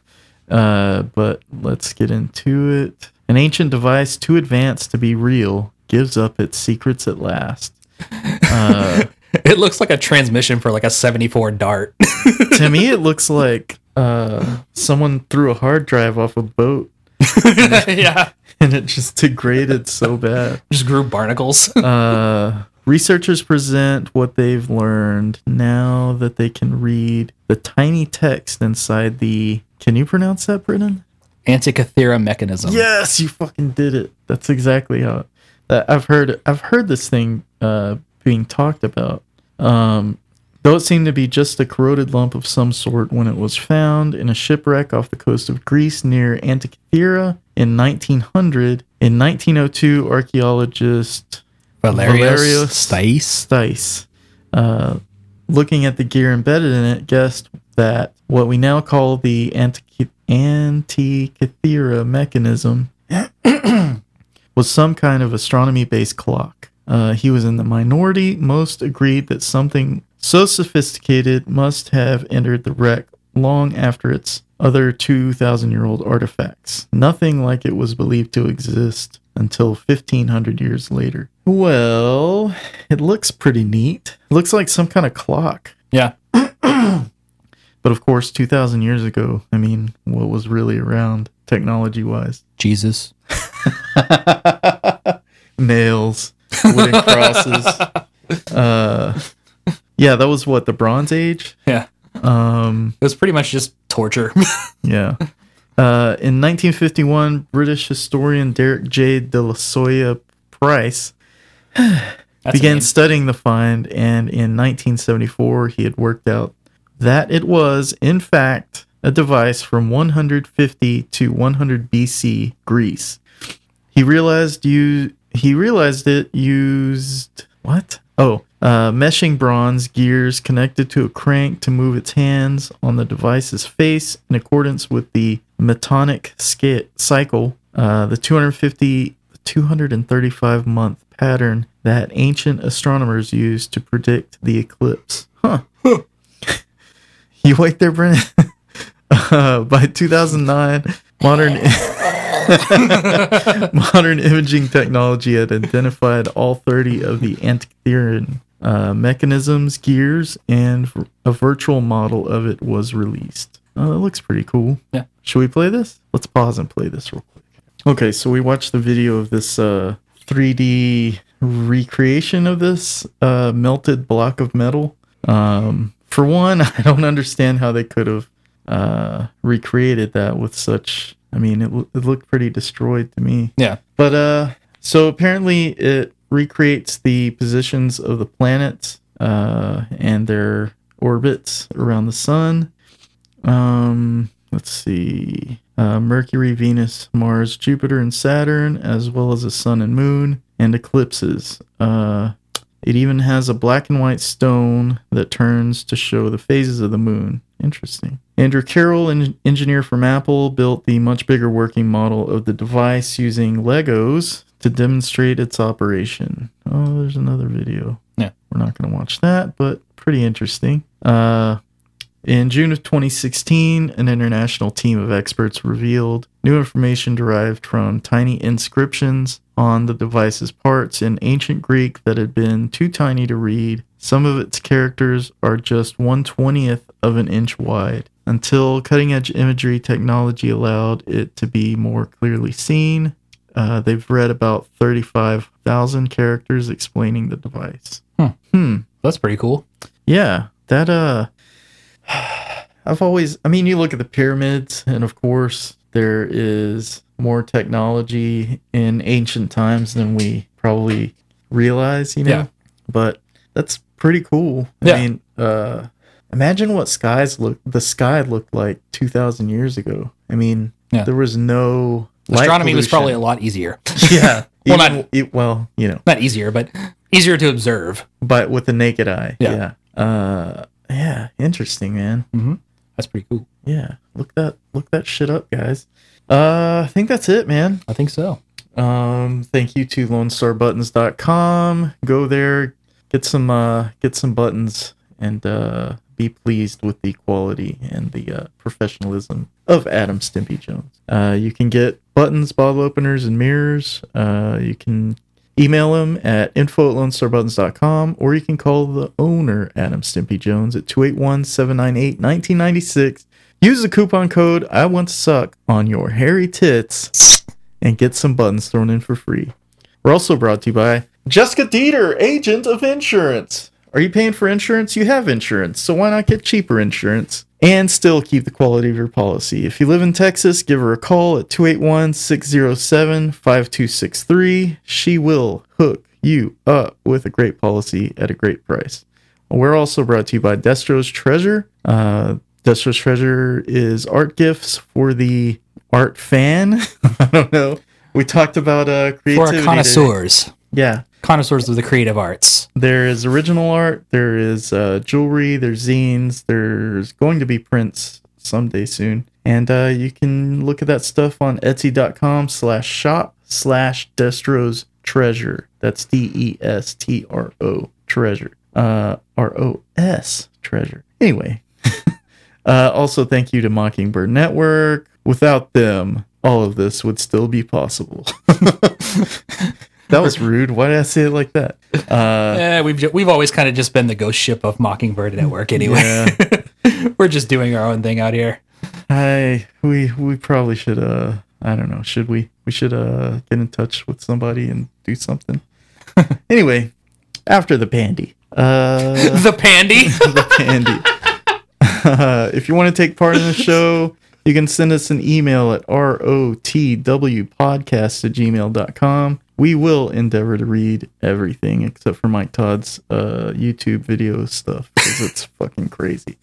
Uh, but let's get into it. An ancient device too advanced to be real gives up its secrets at last. Uh, It looks like a transmission for like a 74 Dart. to me, it looks like uh, someone threw a hard drive off a boat yeah. and it just degraded so bad. Just grew barnacles. Uh, researchers present what they've learned now that they can read the tiny text inside the. Can you pronounce that, Brennan? Antikythera mechanism. Yes, you fucking did it. That's exactly how. That I've heard. I've heard this thing uh, being talked about. Um, though it seemed to be just a corroded lump of some sort when it was found in a shipwreck off the coast of Greece near Antikythera in 1900. In 1902, archaeologist Valerius, Valerius Stais. Stais, uh, looking at the gear embedded in it, guessed that what we now call the Antiky- Antikythera mechanism was some kind of astronomy based clock. Uh, he was in the minority. Most agreed that something so sophisticated must have entered the wreck long after its other 2,000 year old artifacts. Nothing like it was believed to exist until 1,500 years later. Well, it looks pretty neat. It looks like some kind of clock. Yeah. But of course, 2,000 years ago, I mean, what was really around technology wise? Jesus. Nails, wooden crosses. Uh, yeah, that was what, the Bronze Age? Yeah. Um, It was pretty much just torture. yeah. Uh, in 1951, British historian Derek J. de la Solla Price began studying the find, and in 1974, he had worked out that it was, in fact, a device from 150 to 100 BC Greece. He realized you he realized it used what? Oh, uh, meshing bronze gears connected to a crank to move its hands on the device's face in accordance with the metonic cycle. Uh, the 250 235 month pattern that ancient astronomers used to predict the eclipse. Huh. you wait there, Brennan. uh, by 2009, modern modern imaging technology had identified all 30 of the Antikythera uh, mechanisms, gears, and a virtual model of it was released. Uh, it looks pretty cool. Yeah. Should we play this? Let's pause and play this real quick. Okay, so we watched the video of this uh, 3D recreation of this uh, melted block of metal. Um, for one, I don't understand how they could have uh, recreated that with such. I mean, it, it looked pretty destroyed to me. Yeah. But uh, So apparently, it recreates the positions of the planets uh, and their orbits around the sun. Um, let's see. Uh, Mercury, Venus, Mars, Jupiter, and Saturn, as well as the sun and moon, and eclipses. Uh, it even has a black and white stone that turns to show the phases of the moon. Interesting. Andrew Carol, an engineer from Apple, built the much bigger working model of the device using Legos to demonstrate its operation. Oh, there's another video. Yeah. We're not going to watch that, but pretty interesting. Uh, in June of 2016, an international team of experts revealed new information derived from tiny inscriptions on the device's parts in ancient Greek that had been too tiny to read. Some of its characters are just 120th of an inch wide. Until cutting edge imagery technology allowed it to be more clearly seen, uh, they've read about 35,000 characters explaining the device. Hmm. Hmm. That's pretty cool. Yeah, that uh I've always I mean you look at the pyramids and of course there is more technology in ancient times than we probably realize, you know. Yeah. But that's pretty cool. I Yeah. mean, uh imagine what skies look the sky looked like 2000 years ago. I mean, Yeah. there was no light Astronomy was probably a lot easier. yeah. Well, Even- not- e- well, you know, Not easier, but easier to observe. but with the naked eye. Yeah. Yeah. Uh yeah, interesting, man. That's pretty cool. Yeah, look that look that shit up, guys. Uh, I think that's it, man. I think so. Um, thank you to LoneStarButtons.com. Go there, get some uh, get some buttons, and uh, be pleased with the quality and the uh, professionalism of Adam Stimpy Jones. Uh, you can get buttons, bottle openers, and mirrors. Uh, you can email him at info at lonestarbuttons.com or you can call the owner adam stimpy jones at 281-798-1996 use the coupon code i want to suck on your hairy tits and get some buttons thrown in for free we're also brought to you by jessica dieter agent of insurance are you paying for insurance you have insurance so why not get cheaper insurance and still keep the quality of your policy. If you live in Texas, give her a call at 281 607 5263. She will hook you up with a great policy at a great price. We're also brought to you by Destro's Treasure. Uh, Destro's Treasure is art gifts for the art fan. I don't know. We talked about uh, For creativity. our today. connoisseurs, Yeah. Connoisseurs of the creative arts. There is original art, there is uh, jewelry, there's zines, there's going to be prints someday soon. And uh, you can look at that stuff on etsy.com slash shop slash Destro's Treasure. That's D E S T R O Treasure. Uh, R O S Treasure. Anyway, uh, also thank you to Mockingbird Network. Without them, all of this would still be possible. that was rude. Why did I say it like that? Uh, Eh, we've we've always kind of just been the ghost ship of Mockingbird Network anyway. Yeah. We're just doing our own thing out here. I we we probably should uh I don't know should we we should uh get in touch with somebody and do something. anyway, after the pandy, uh, the pandy. the pandy. Uh, if you want to take part in the show, you can send us an email at rotwpodcast at gmail.com. We will endeavor to read everything except for Mike Todd's uh, YouTube video stuff because it's fucking crazy.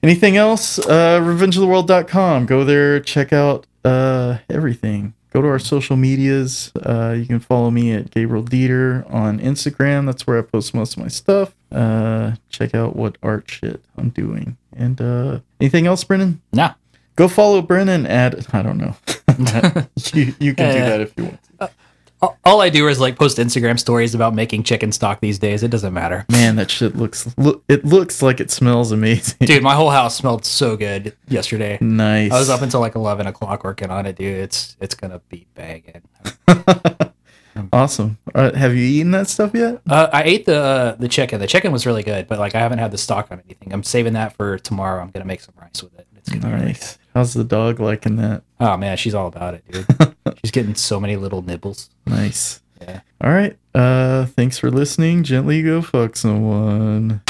Anything else? Uh, RevengeOfTheWorld.com. Go there, check out uh, everything. Go to our social medias. Uh, you can follow me at Gabriel Dieter on Instagram. That's where I post most of my stuff. Uh, check out what art shit I'm doing. And uh, anything else, Brennan? nah. Go follow Brennan at I don't know. you you can do that if you want. to. All- All I do is like post Instagram stories about making chicken stock these days. It doesn't matter. Man, that shit looks look. It looks like it smells amazing. Dude, my whole house smelled so good yesterday. nice. I was up until like eleven o'clock working on it, dude. It's it's gonna be banging. awesome. Uh, have you eaten that stuff yet? Uh, I ate the uh, the chicken. The chicken was really good, but like I haven't had the stock on anything. I'm saving that for tomorrow. I'm gonna make some rice with it. It's gonna be Nice. How's the dog liking that? Oh man, she's all about it, dude. she's getting so many little nibbles. Nice. Yeah. All right. Uh, thanks for listening. Gently go fuck someone.